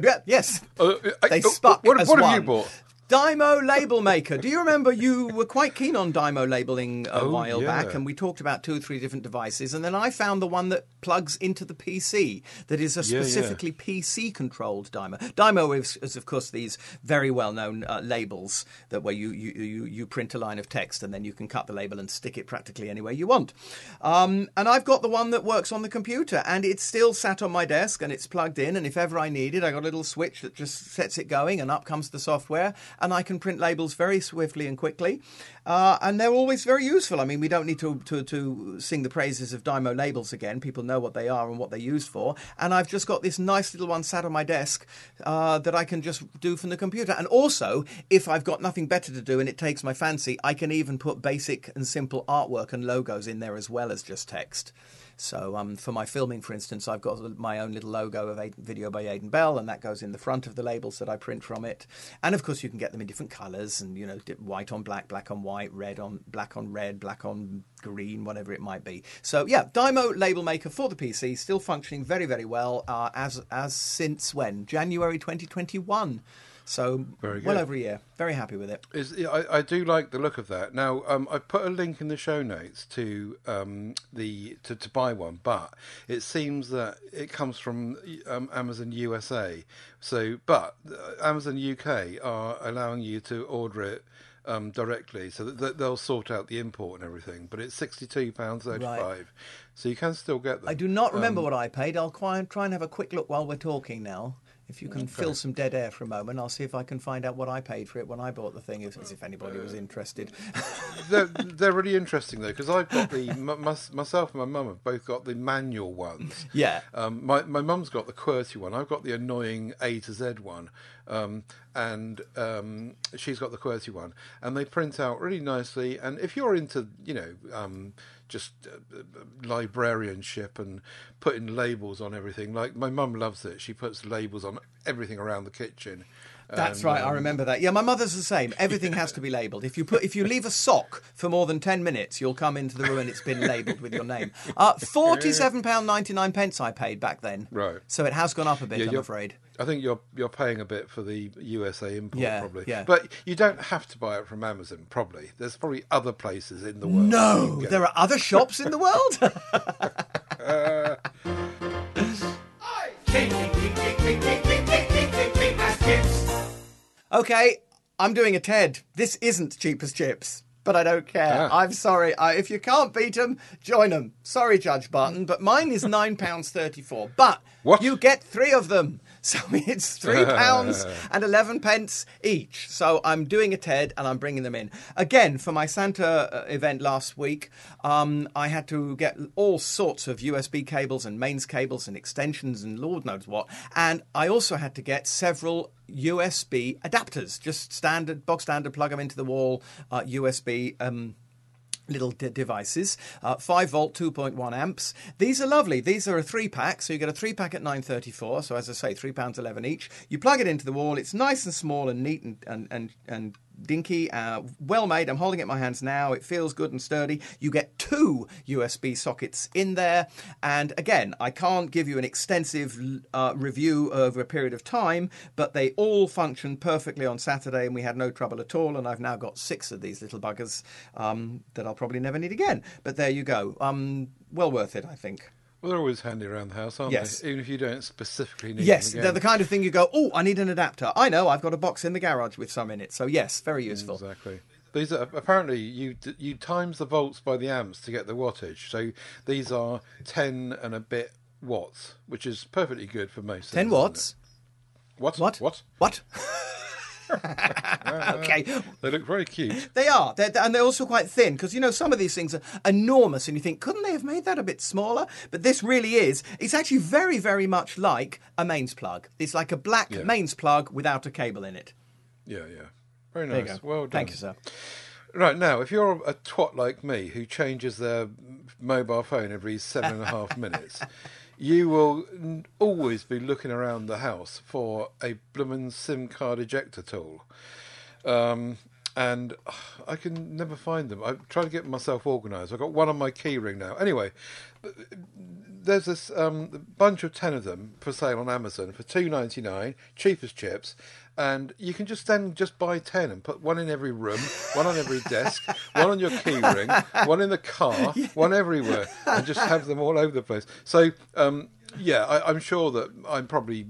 yeah, yes. Uh, I- they uh, stuck what- what have one. you bought? Dymo Label Maker. Do you remember you were quite keen on Dymo labeling a Oh, while yeah. back, and we talked about two or three different devices, and then I found the one that plugs into the PC that is a Yeah, yeah. specifically PC controlled Dymo. Dymo is, is of course these very well known uh, labels that where you, you you you print a line of text and then you can cut the label and stick it practically anywhere you want. Um, and I've got the one that works on the computer, and it's still sat on my desk and it's plugged in. And if ever I need it, I got a little switch that just sets it going, and up comes the software, and I can print labels very swiftly and quickly. Uh, and they're always very useful. I mean, we don't need to, to to sing the praises of Dymo labels again. People know what they are and what they're used for. And I've just got this nice little one sat on my desk uh, that I can just do from the computer. And also, if I've got nothing better to do and it takes my fancy, I can even put basic and simple artwork and logos in there as well as just text. So um, for my filming, for instance, I've got my own little logo of Aidan, video by Aidan Bell, and that goes in the front of the labels that I print from it. And of course, you can get them in different colours, and you know, white on black, black on white, red on black on red, black on green, whatever it might be. So yeah, Dymo Label Maker for the PC, still functioning very, very well uh, as as since when January 2021. So well over a year. Very happy with it. Is I, I do like the look of that. Now, um, I put a link in the show notes to um, the to, to buy one, but it seems that it comes from um, Amazon USA. So, but uh, Amazon UK are allowing you to order it um, directly, so that they'll sort out the import and everything. But it's sixty two pounds thirty five, so you can still get them. I do not remember Um, what I paid. I'll try and have a quick look while we're talking now. If you can fill some dead air for a moment, I'll see if I can find out what I paid for it when I bought the thing, if, as if anybody was interested. they're, they're really interesting though because I've got the m- myself and my mum have both got the manual ones. Yeah. Um, my my mum's got the QWERTY one. I've got the annoying A to Z one, um, and um, she's got the QWERTY one. And they print out really nicely. And if you're into you know um, just uh, uh, librarianship and putting labels on everything, like my mum loves it. She puts labels on everything around the kitchen. That's And, right. I um, remember that. Yeah, my mother's the same. Everything has to be labelled. If you put, if you leave a sock for more than ten minutes, you'll come into the room and it's been labelled with your name. Uh, Forty-seven pound ninety-nine pence I paid back then. Right. So it has gone up a bit. Yeah, I'm afraid. I think you're you're paying a bit for the USA import, Yeah, probably. yeah. But you don't have to buy it from Amazon. Probably there's probably other places in the world. No, you can get there are other shops in the world. Okay, I'm doing a TED. This isn't cheap as chips, but I don't care. Ah. I'm sorry. I, if you can't beat them, join them. Sorry, Judge Barton, but mine is nine pounds thirty-four. But What? you get three of them, so it's three pounds and eleven pence each. So I'm doing a TED and I'm bringing them in again for my Santa uh, event last week. Um, I had to get all sorts of USB cables and mains cables and extensions and Lord knows what, and I also had to get several USB adapters, just standard, box standard, plug them into the wall uh, USB. Um, Little de- devices, uh, five volt, two point one amps. These are lovely. These are a three pack, so you get a three pack at nine thirty four. So as I say, three pounds eleven each. You plug it into the wall. It's nice and small and neat and and and, and dinky, uh, well made. I'm holding it in my hands now. It feels good and sturdy. You get two USB sockets in there, and again, I can't give you an extensive uh, review over a period of time, but they all functioned perfectly on Saturday, and we had no trouble at all. And I've now got six of these little buggers um, that I'll probably never need again. But there you go. Um, well worth it, I think. Well, they're always handy around the house, aren't Yes. they? Even if you don't specifically need Yes, them. Yes, they're the kind of thing you go, oh, I need an adapter. I know, I've got a box in the garage with some in it. So yes, very useful. Exactly. These are apparently you you times the volts by the amps to get the wattage. So these are ten and a bit watts, which is perfectly good for most. Ten things, watts. What? What? What? What? okay, They look very cute. they are, they're, and they're also quite thin because you know some of these things are enormous, and you think, couldn't they have made that a bit smaller? But this really is. It's actually very, very much like a mains plug. It's like a black Yeah. mains plug without a cable in it. Yeah, yeah. Very nice. Well done. Thank you, sir. Right now, if you're a twat like me who changes their mobile phone every seven and a half minutes, you will always be looking around the house for a bloomin' SIM card ejector tool. Um, and ugh, I can never find them. I'm trying to get myself organised. I've got one on my keyring now. Anyway, there's this um, bunch of ten of them for sale on Amazon for two ninety nine, cheap as chips, and you can just then just buy ten and put one in every room, one on every desk, one on your keyring, one in the car, one everywhere, and just have them all over the place. So um, yeah, I, I'm sure that I'm probably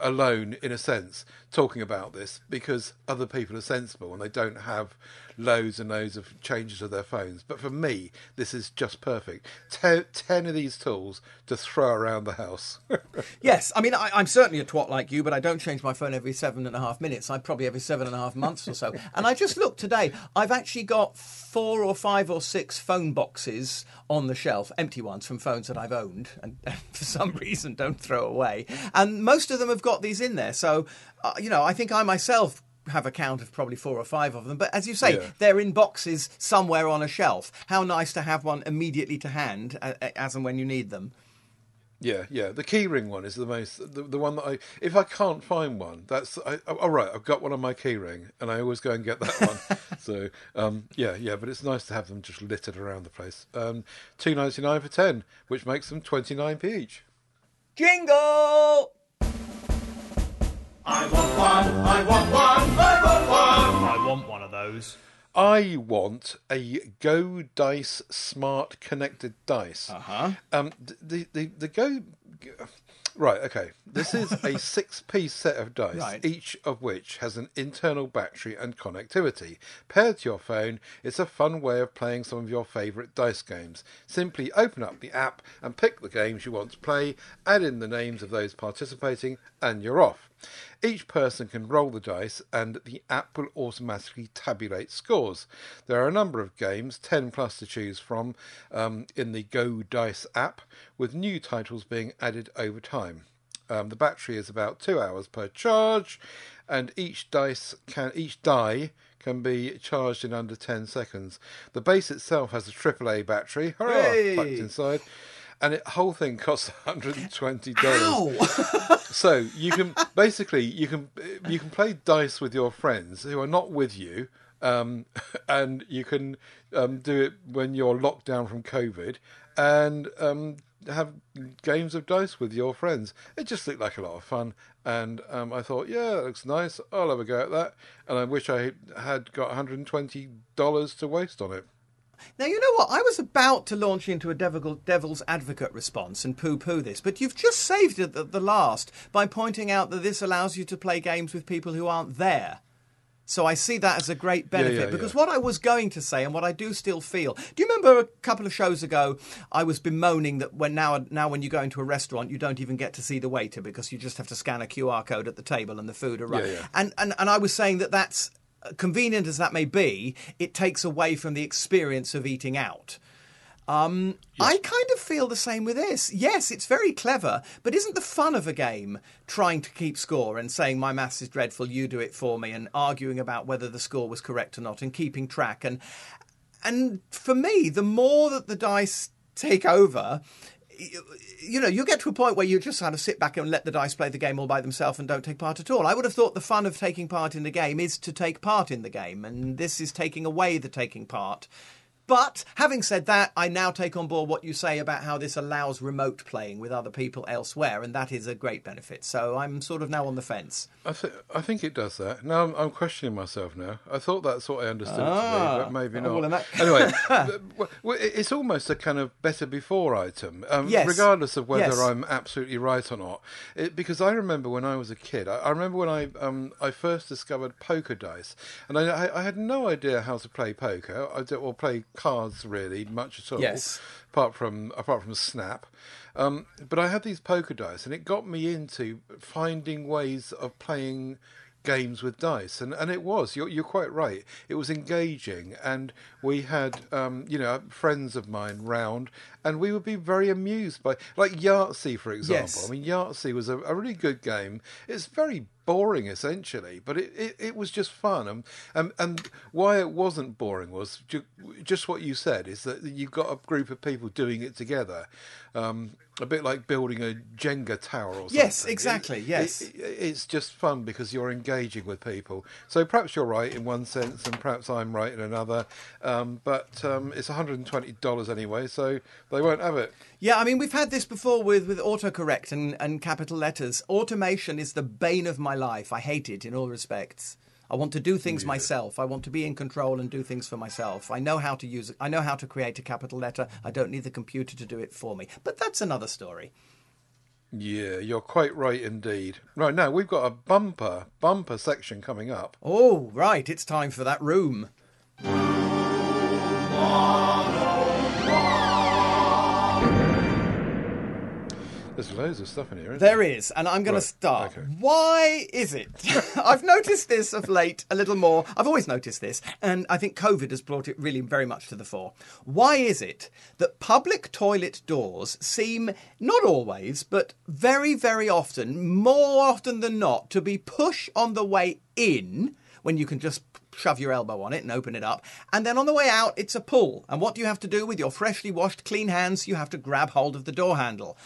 alone in a sense talking about this because other people are sensible and they don't have loads and loads of changes to their phones. But for me, this is just perfect. Ten, ten of these tools to throw around the house. Yes, I mean, I, I'm certainly a twat like you, but I don't change my phone every seven and a half minutes. I probably every seven and a half months or so. And I just looked today. I've actually got four or five or six phone boxes on the shelf, empty ones from phones that I've owned and for some reason don't throw away. And most of them have got these in there. So, uh, you know, I think I myself have a count of probably four or five of them. But as you say, Yeah. they're in boxes somewhere on a shelf. How nice to have one immediately to hand as and when you need them. Yeah, yeah. The keyring one is the most the, the one that I if I can't find one, that's I, all right. I've got one on my keyring, and I always go and get that one. so um, yeah, yeah. But it's nice to have them just littered around the place. Um, Two ninety nine for ten, which makes them twenty nine p each. Jingle! I want one, I want one, I want one. I want one of those. I want a Go Dice Smart Connected Dice. Uh-huh. Um, the the the Go. Right, okay. This is a six-piece set of dice, Right. each of which has an internal battery and connectivity. Paired to your phone, it's a fun way of playing some of your favourite dice games. Simply open up the app and pick the games you want to play, add in the names of those participating, and you're off. Each person can roll the dice and the app will automatically tabulate scores. There are a number of games, 10 plus to choose from, um, in the Go Dice app, with new titles being added over time. Um, the battery is about two hours per charge, and each dice can each die can be charged in under 10 seconds. The base itself has a AAA battery, hurrah, Hey! packed inside, and the whole thing costs $120. So you can basically you can you can play dice with your friends who are not with you, um, and you can um, do it when you're locked down from COVID, and um, have games of dice with your friends. It just looked like a lot of fun, and um, I thought, yeah, that looks nice. I'll have a go at that, and I wish I had got 120 dollars to waste on it. Now, you know what? I was about to launch into a devil, devil's advocate response and poo poo this, but you've just saved it at the last by pointing out that this allows you to play games with people who aren't there. So I see that as a great benefit yeah, because yeah. what I was going to say and what I do still feel. Do you remember a couple of shows ago I was bemoaning that when now now when you go into a restaurant you don't even get to see the waiter because you just have to scan a QR code at the table and the food arrives. Yeah, yeah. And, and and I was saying that that's convenient as that may be, it takes away from the experience of eating out. Um, I kind of feel the same with this. Yes, it's very clever, but isn't the fun of a game trying to keep score and saying my maths is dreadful, you do it for me, and arguing about whether the score was correct or not, and keeping track and and for me, the more that the dice take over, you, know, you get to a point where you just kind of sit back and let the dice play the game all by themselves and don't take part at all. I would have thought the fun of taking part in the game is to take part in the game, and this is taking away the taking part. But having said that, I now take on board what you say about how this allows remote playing with other people elsewhere, and that is a great benefit. So I'm sort of now on the fence. I, th- I think it does that. Now I'm, I'm questioning myself now. I thought that's what I understood it to Ah. be, but maybe not. well, that- Anyway, it's almost a kind of better before item, um, Yes. regardless of whether Yes. I'm absolutely right or not. It, because I remember when I was a kid, I, I remember when I um, I first discovered poker dice, and I, I, had no idea how to play poker, I or play cards really much at all Yes. apart from apart from Snap. Um, but I had these poker dice, and it got me into finding ways of playing games with dice, and and it was. You're you're quite right. It was engaging, and we had um, you know friends of mine round, and we would be very amused by like Yahtzee, for example. Yes. I mean, Yahtzee was a, a really good game. It's very boring essentially, but it, it, it was just fun. And, and and why it wasn't boring was ju- just what you said is that you've got a group of people doing it together, um, a bit like building a Jenga tower or something. Yes, exactly, it- yes. it- it's just fun because you're engaging with people. So perhaps you're right in one sense, and perhaps I'm right in another. Um, but um, it's $120 anyway, so they won't have it. Yeah, I mean, we've had this before with, with autocorrect and, and capital letters. Automation is the bane of my life. I hate it in all respects. I want to do things myself. I want to be in control and do things for myself. I know how to use it. I know how to create a capital letter. I don't need the computer to do it for me. But that's another story. Yeah, you're quite right indeed. Right now, we've got a bumper, bumper section coming up. Oh, right. It's time for that room. There's loads of stuff in here, isn't There is, and I'm going Right, to start. okay. Why is it? I've noticed this of late a little more. I've always noticed this, and I think COVID has brought it really very much to the fore. Why is it that public toilet doors seem, not always, but very, very often, more often than not, to be push on the way in when you can just shove your elbow on it and open it up. And then on the way out, it's a pull. And what do you have to do with your freshly washed, clean hands? You have to grab hold of the door handle.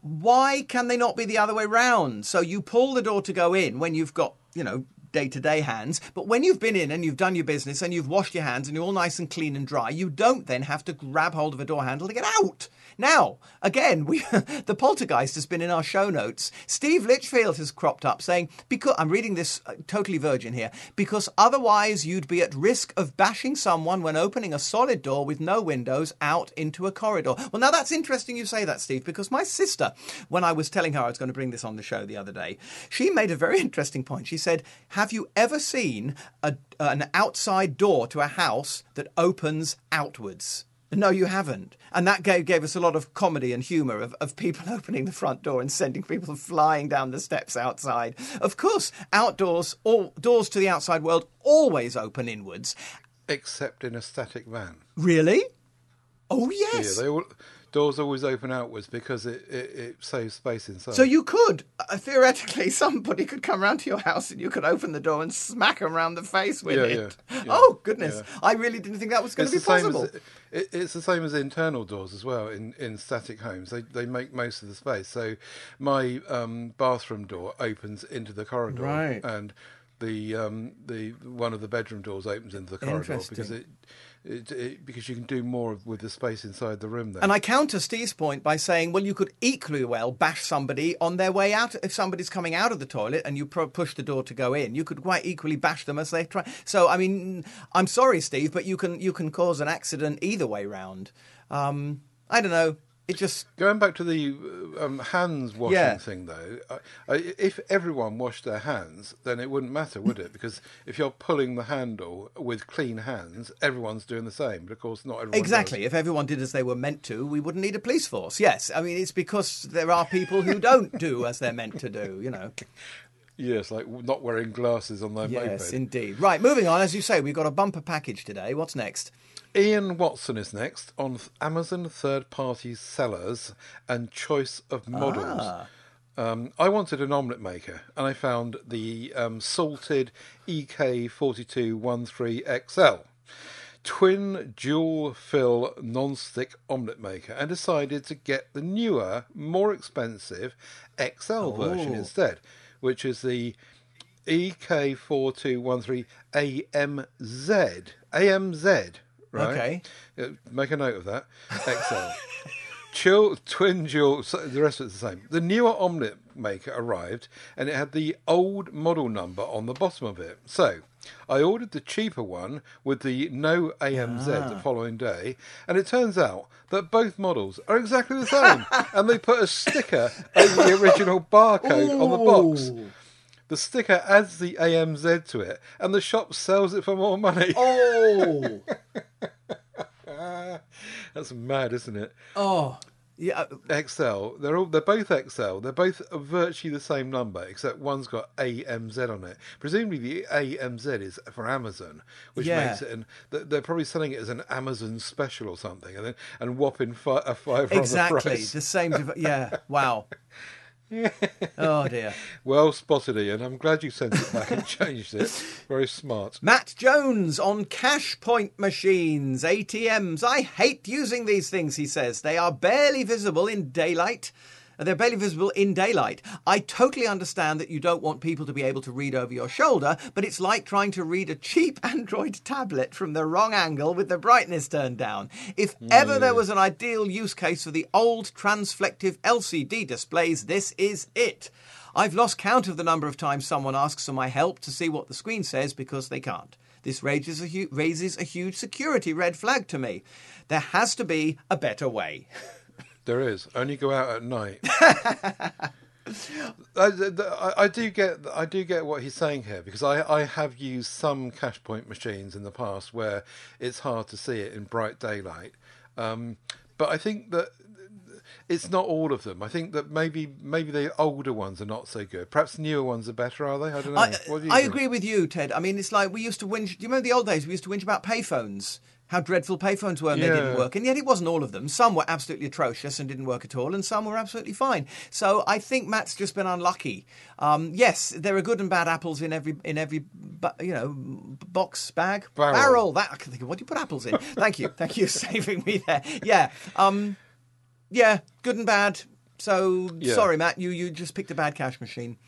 Why can they not be the other way round? So you pull the door to go in when you've got, you know, day to day hands. But when you've been in and you've done your business and you've washed your hands and you're all nice and clean and dry, you don't then have to grab hold of a door handle to get out. Now, again, we the poltergeist has been in our show notes. Steve Litchfield has cropped up saying, because I'm reading this uh, totally virgin here, because otherwise you'd be at risk of bashing someone when opening a solid door with no windows out into a corridor. Well, now that's interesting you say that, Steve, because my sister, when I was telling her I was going to bring this on the show the other day, she made a very interesting point. She said, Have you ever seen a, an outside door to a house that opens outwards? No, you haven't. And that gave, gave us a lot of comedy and humour of, of people opening the front door and sending people flying down the steps outside. Of course, outdoors, all, doors to the outside world always open inwards. Except in a static van. Really? Oh, yes. Yeah, they all, doors always open outwards because it, it, it saves space inside. So you could uh, theoretically, somebody could come round to your house and you could open the door and smack them round the face with Yeah, it. yeah, yeah, oh goodness! yeah. I really didn't think that was going it's to the be same possible. as it, it's the same as internal doors as well in, in static homes. They they make most of the space. So my um, bathroom door opens into the corridor, Right. and the um, the one of the bedroom doors opens into the corridor Interesting. because it, because you can do more with the space inside the room. Then And I counter Steve's point by saying, well, you could equally well bash somebody on their way out. If somebody's coming out of the toilet and you pro- push the door to go in, you could quite equally bash them as they try. So, I mean, I'm sorry, Steve, but you can you can cause an accident either way round. Um, I don't know. It just Going back to the uh, um, hands washing Yeah. thing, though, I, I, if everyone washed their hands, then it wouldn't matter, would it? Because if you're pulling the handle with clean hands, everyone's doing the same. But of course, not everyone. Exactly. does. If everyone did as they were meant to, we wouldn't need a police force. Yes. I mean, it's because there are people who don't do as they're meant to do, you know. Yes, like not wearing glasses on their Yes, moped. indeed. Right, moving on. As you say, we've got a bumper package today. What's next? Ian Watson is next on Amazon third-party sellers and choice of models. Ah. Um, I wanted an omelette maker, and I found the um, Salter E EK4213XL twin dual fill non-stick omelette maker, and decided to get the newer, more expensive XL version Oh. instead, which is the E EK4213 AMZ. Right? Okay. Make a note of that. XL. Chill twin dual. So the rest of it's the same. The newer omelette maker arrived, and it had the old model number on the bottom of it. So I ordered the cheaper one with the no AMZ the ah. following day, and it turns out that both models are exactly the same, and they put a sticker over the original barcode on the box. The sticker adds the AMZ to it, and the shop sells it for more money. Oh, That's mad, isn't it? oh. Yeah, uh, XL. They're all they're both XL. They're both virtually the same number, except one's got AMZ on it. Presumably the AMZ is for Amazon, which Yeah. makes it. And they're probably selling it as an Amazon special or something, and then and whopping fi- a the exactly price. the same. Div- yeah. Wow. oh dear. Well spotted, Ian. I'm glad you sent it back and changed it. Very smart. Matt Jones on cash point machines, ATMs. I hate using these things, he says. They are barely visible in daylight. They're barely visible in daylight. I totally understand that you don't want people to be able to read over your shoulder, but it's like trying to read a cheap Android tablet from the wrong angle with the brightness turned down. If ever there hmm. was an ideal use case for the old transflective LCD displays, this is it. I've lost count of the number of times someone asks for my help to see what the screen says because they can't. This raises a, hu- raises a huge security red flag to me. There has to be a better way. There is. Only go out at night. I, I, I do get I do get what he's saying here because I, I have used some cash point machines in the past where it's hard to see it in bright daylight, um, but I think that it's not all of them. I think that maybe maybe the older ones are not so good. Perhaps newer ones are better. Are they? I don't know. I, What do you I agree with you, Ted. I mean, it's like we used to whinge. Do you remember the old days? We used to whinge about payphones. How dreadful payphones were and they didn't work. And yet it wasn't all of them. Some were absolutely atrocious and didn't work at all, and some were absolutely fine. So I think Matt's just been unlucky. Um, yes, there are good and bad apples in every in every you know box bag Barrel. That I can think of. What do you put apples in? Thank you, thank you, for saving me there. Yeah, um, yeah, good and bad. So Yeah. sorry, Matt. You you just picked a bad cash machine.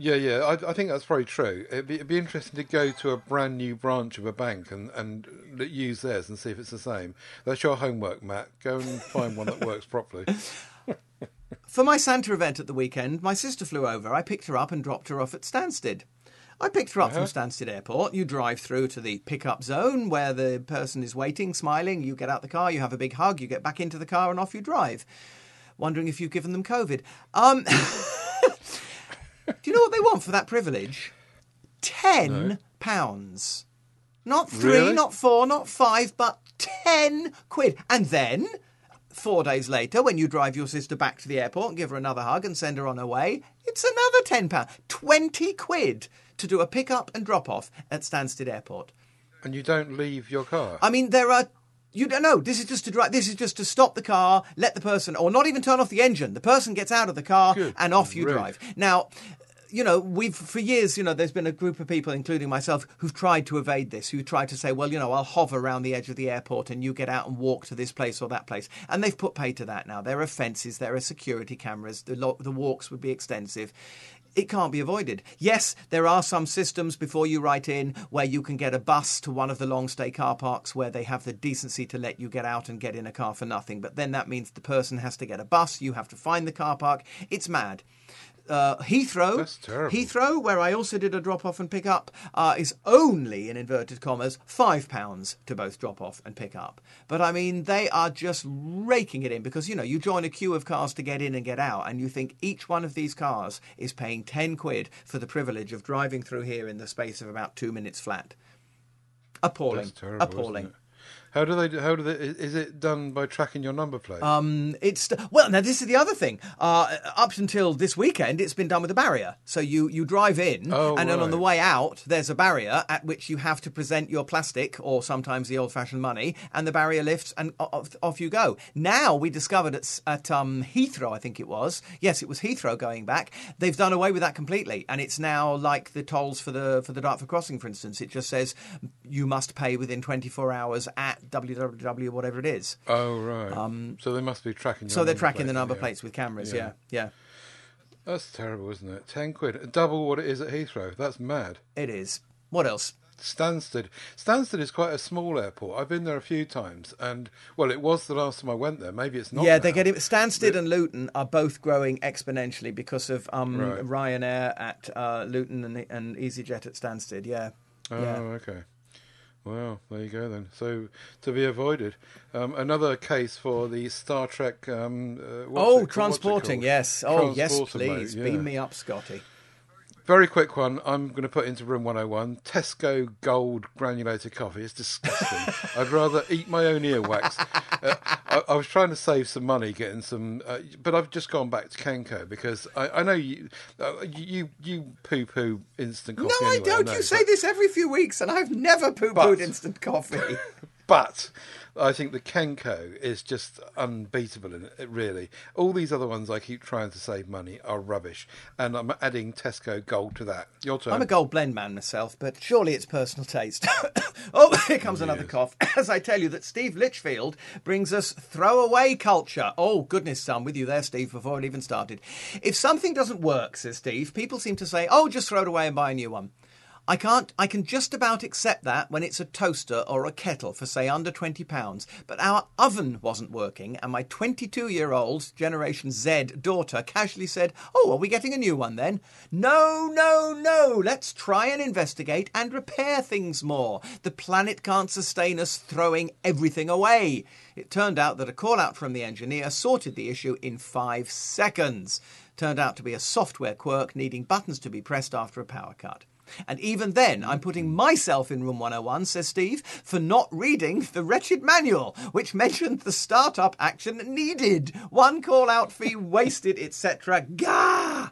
Yeah, yeah, I, I think that's very true. It'd be, it'd be interesting to go to a brand new branch of a bank and, and use theirs and see if it's the same. That's your homework, Matt. Go and find one that works properly. For my Santa event at the weekend, my sister flew over. I picked her up and dropped her off at Stansted. I picked her up from Stansted Airport. You drive through to the pickup zone where the person is waiting, smiling. You get out the car, you have a big hug, you get back into the car, and off you drive. Wondering if you've given them COVID. Um, do you know what they want for that privilege? Ten pounds. Not three, Really? not four, not five, but ten quid. And then, four days later, when you drive your sister back to the airport and give her another hug and send her on her way, it's another ten pound. Twenty quid to do a pick up and drop off at Stansted Airport. and you don't leave your car. I mean, there are. You don't know. This is just to drive. This is just to stop the car, let the person, or not even turn off the engine. The person gets out of the car Good and off you grief. drive. Now, you know, we've for years, you know, there's been a group of people, including myself, who've tried to evade this. Who tried to say, well, you know, I'll hover around the edge of the airport and you get out and walk to this place or that place. And they've put pay to that now. There are fences, there are security cameras. The lo- the walks would be extensive. It can't be avoided. Yes, there are some systems before you write in where you can get a bus to one of the long stay car parks where they have the decency to let you get out and get in a car for nothing. But then that means the person has to get a bus, you have to find the car park. It's mad. Uh, Heathrow, That's terrible. Heathrow, where I also did a drop off and pick up, uh, is only in inverted commas five pounds to both drop off and pick up. But I mean, they are just raking it in because you know you join a queue of cars to get in and get out, and you think each one of these cars is paying ten quid for the privilege of driving through here in the space of about two minutes flat. Appalling, terrible. appalling. How do they? How do they? Is it done by tracking your number plate? Um, it's well. Now this is the other thing. Uh, up until this weekend, it's been done with a barrier. So you you drive in, Oh, and then on the way out, there's a barrier at which you have to present your plastic or sometimes the old-fashioned money, and the barrier lifts, and off, off you go. Now we discovered at, at um, Heathrow, I think it was. Yes, it was Heathrow going back. They've done away with that completely, and it's now like the tolls for the for the Dartford crossing, for instance. It just says you must pay within 24 hours at www whatever it is. oh right. so they must be tracking. So they're tracking the number yeah. plates with cameras. Yeah. Yeah, yeah, That's terrible, isn't it? Ten quid, double what it is at Heathrow. That's mad. it is. What else? Stansted. Stansted is quite a small airport. I've been there a few times, and well, it was the last time I went there. Maybe it's not. yeah, now. they're getting Stansted and Luton are both growing exponentially because of um, Right. Ryanair at uh, Luton and, and EasyJet at Stansted. Yeah, Oh, yeah. okay. Well, there you go then. So to be avoided. Um, another case for the Star Trek. Um, uh, Oh, transporting. Yes. Oh, yes, mode, please yeah. beam me up, Scotty. Very quick one. I'm going to put into room 101 Tesco Gold granulated coffee. It's disgusting. I'd rather eat my own earwax. Uh, I, I, was trying to save some money getting some, uh, but I've just gone back to Kenco because I, I know you, uh, you you poo poo instant coffee. No, anyway, I don't. know, you say this every few weeks, and I've never poo pooed instant coffee. But I think the Kenco is just unbeatable in it, really. All these other ones I keep trying to save money are rubbish. And I'm adding Tesco Gold to that. Your turn. I'm a gold blend man myself, but surely it's personal taste. oh, here comes oh, another cough. As I tell you that Steve Litchfield brings us throwaway culture. Oh, goodness, I'm with you there, Steve, before it even started. If something doesn't work, says Steve, people seem to say, oh, just throw it away and buy a new one. I can't I can just about accept that when it's a toaster or a kettle for say under 20 pounds. But our oven wasn't working and my 22-year-old generation Z daughter casually said oh are we getting a new one then? No no no. Let's try and investigate and repair things more. The planet can't sustain us throwing everything away. It turned out that a call out from the engineer sorted the issue in 5 seconds. Turned out to be a software quirk needing buttons to be pressed after a power cut and even then, I'm putting myself in room 101, says Steve, for not reading the wretched manual, which mentioned the startup action needed, one call out fee wasted, etc. Gah!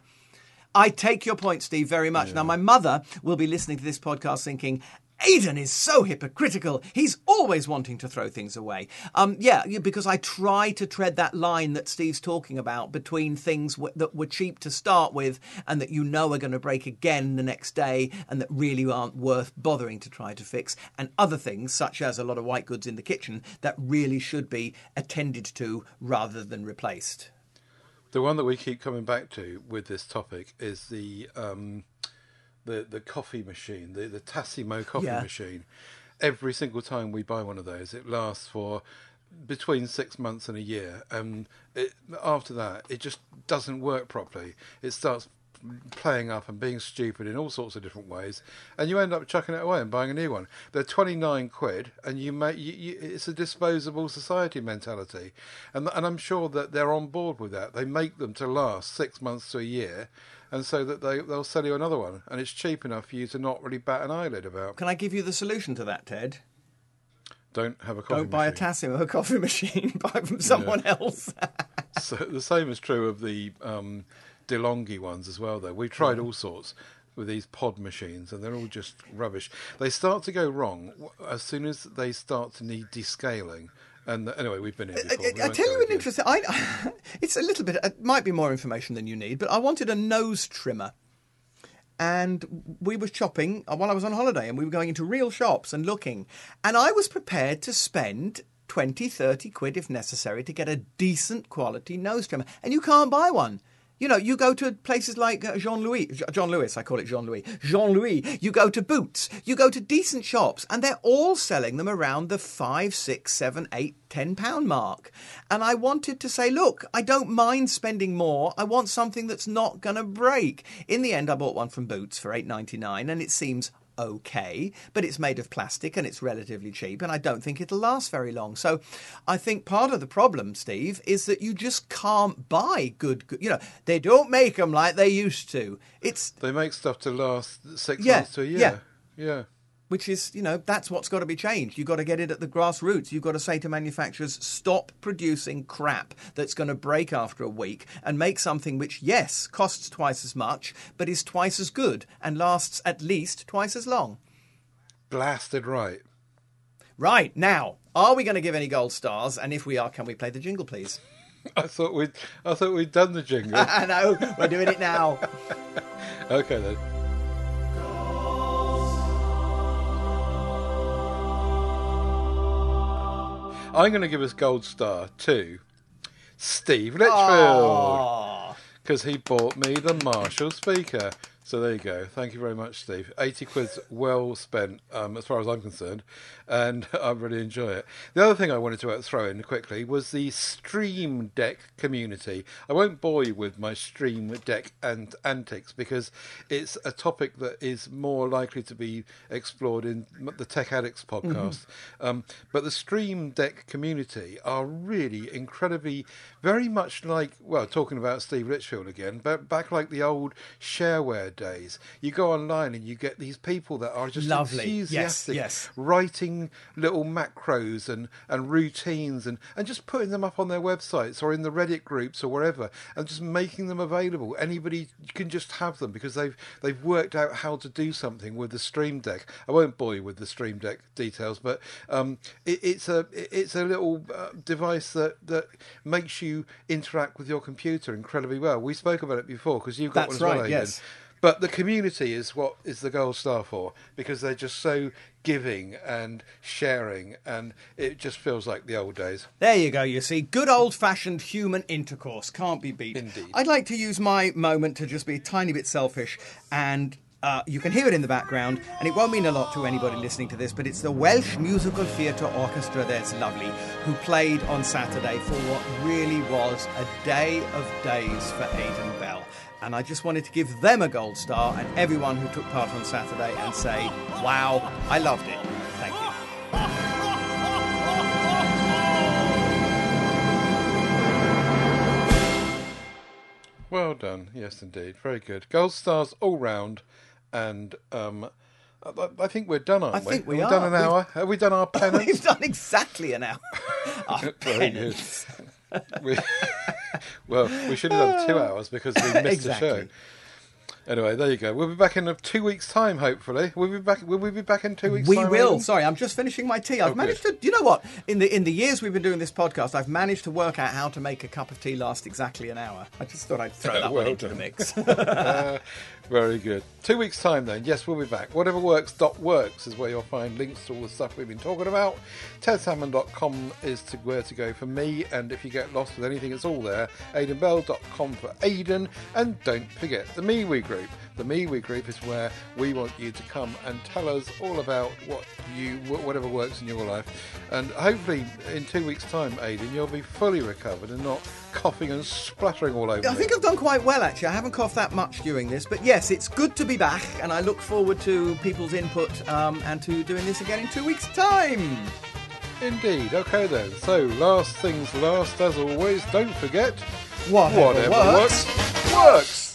I take your point, Steve, very much. Now, my mother will be listening to this podcast thinking, Aidan is so hypocritical. He's always wanting to throw things away. Um, yeah, because I try to tread that line that Steve's talking about between things w- that were cheap to start with and that you know are going to break again the next day and that really aren't worth bothering to try to fix, and other things, such as a lot of white goods in the kitchen, that really should be attended to rather than replaced. The one that we keep coming back to with this topic is the um, the the coffee machine, the the Tassimo coffee Yeah. machine. Every single time we buy one of those, it lasts for between six months and a year, and it, after that, it just doesn't work properly. It starts playing up and being stupid in all sorts of different ways, and you end up chucking it away and buying a new one. They're twenty nine quid, and you make you, you, it's a disposable society mentality, and and I'm sure that they're on board with that. They make them to last six months to a year, and so that they they'll sell you another one, and it's cheap enough for you to not really bat an eyelid about. Can I give you the solution to that, Ted? Don't have a coffee Don't buy a. Tassimo coffee machine. buy from someone else. So the same is true of the um, DeLonghi ones as well. Though we've tried all sorts with these pod machines, and they're all just rubbish. They start to go wrong as soon as they start to need descaling. And anyway, we've been here before. I, I won't tell you an again. interesting. I, it's a little bit. It might be more information than you need, but I wanted a nose trimmer, and we were shopping uh, while I was on holiday, and we were going into real shops and looking, and I was prepared to spend. 20, 30 quid if necessary to get a decent quality nose trimmer. And you can't buy one. You know, you go to places like uh, Jean Louis, John Lewis, I call it Jean Louis, Jean Louis. You go to Boots, you go to decent shops, and they're all selling them around the five, six, seven, eight, ten pound mark. And I wanted to say, look, I don't mind spending more. I want something that's not going to break. In the end, I bought one from Boots for eight ninety nine, and it seems okay, but it's made of plastic and it's relatively cheap, and I don't think it'll last very long. So I think part of the problem, Steve, is that you just can't buy good, you know, they don't make them like they used to. It's They make stuff to last six Yeah, months to a year. yeah. yeah. Which is, you know, that's what's got to be changed. You've got to get it at the grassroots. You've got to say to manufacturers, stop producing crap that's going to break after a week and make something which, yes, costs twice as much, but is twice as good and lasts at least twice as long. Blasted right. Right, now, are we going to give any gold stars? And if we are, can we play the jingle, please? I thought we'd I thought we'd done the jingle. I know, we're doing it now. okay then. I'm going to give us gold star to Steve Litchfield because he bought me the Marshall speaker. So there you go. Thank you very much, Steve. 80 quid's well spent, um, as far as I'm concerned, and I really enjoy it. The other thing I wanted to throw in quickly was the Stream Deck community. I won't bore you with my Stream Deck and antics because it's a topic that is more likely to be explored in the Tech Addicts podcast. Um, but the Stream Deck community are really incredibly, very much like, well, talking about Steve Litchfield again, but back like the old shareware nowadays. You go online and you get these people that are just Lovely. Enthusiastic, yes. writing little macros and, and routines and, and just putting them up on their websites or in the Reddit groups or wherever and just making them available. Anybody can just have them because they've they've worked out how to do something with the Stream Deck. I won't bore you with the Stream Deck details, but um, it, it's a it's a little uh, device that, that makes you interact with your computer incredibly well. We spoke about it before because you've got That's one as right, Aidan. yes. But the community is what is the gold star for because they're just so giving and sharing, and it just feels like the old days. There you go, you see. Good old fashioned human intercourse. Can't be beat. Indeed. I'd like to use my moment to just be a tiny bit selfish and. Uh, you can hear it in the background, and it won't mean a lot to anybody listening to this, but it's the Welsh Musical Theatre Orchestra There's Lovely, who played on Saturday for what really was a day of days for Aidan Bell. And I just wanted to give them a gold star and everyone who took part on Saturday and say, wow, I loved it. Thank you. Well done, yes, indeed, very good. Gold stars all round, and um, I, I think we're done, aren't I we? think we Have are. done an hour? We've-. Have we done our We've done exactly an hour. Our Very good. penance. we, well, we should have done two hours because we missed Exactly. the show. Anyway, there you go. We'll be back in two weeks' time, hopefully. We'll be back. Will we be back in two weeks? We time, will. Sorry, I'm just finishing my tea. I've Oh, managed good. to. You know what? In the in the years we've been doing this podcast, I've managed to work out how to make a cup of tea last exactly an hour. I just thought I'd throw that one Well into the mix. Uh, very good. Two weeks' time, then. Yes, we'll be back. Whatever works. Dot works is where you'll find links to all the stuff we've been talking about. TedSalmon.com is to where to go for me, and if you get lost with anything, it's all there. AidanBell.com for Aidan, and don't forget the MeWe group. The MeWe group is where we want you to come and tell us all about what you, whatever works in your life, and hopefully in two weeks' time, Aidan, you'll be fully recovered and not coughing and spluttering all over. I me. think I've done quite well actually. I haven't coughed that much during this, but yes, it's good to be back, and I look forward to people's input um, and to doing this again in two weeks' time. Indeed. Okay then. So, last things last, as always, don't forget Whatever whatever works. works. works.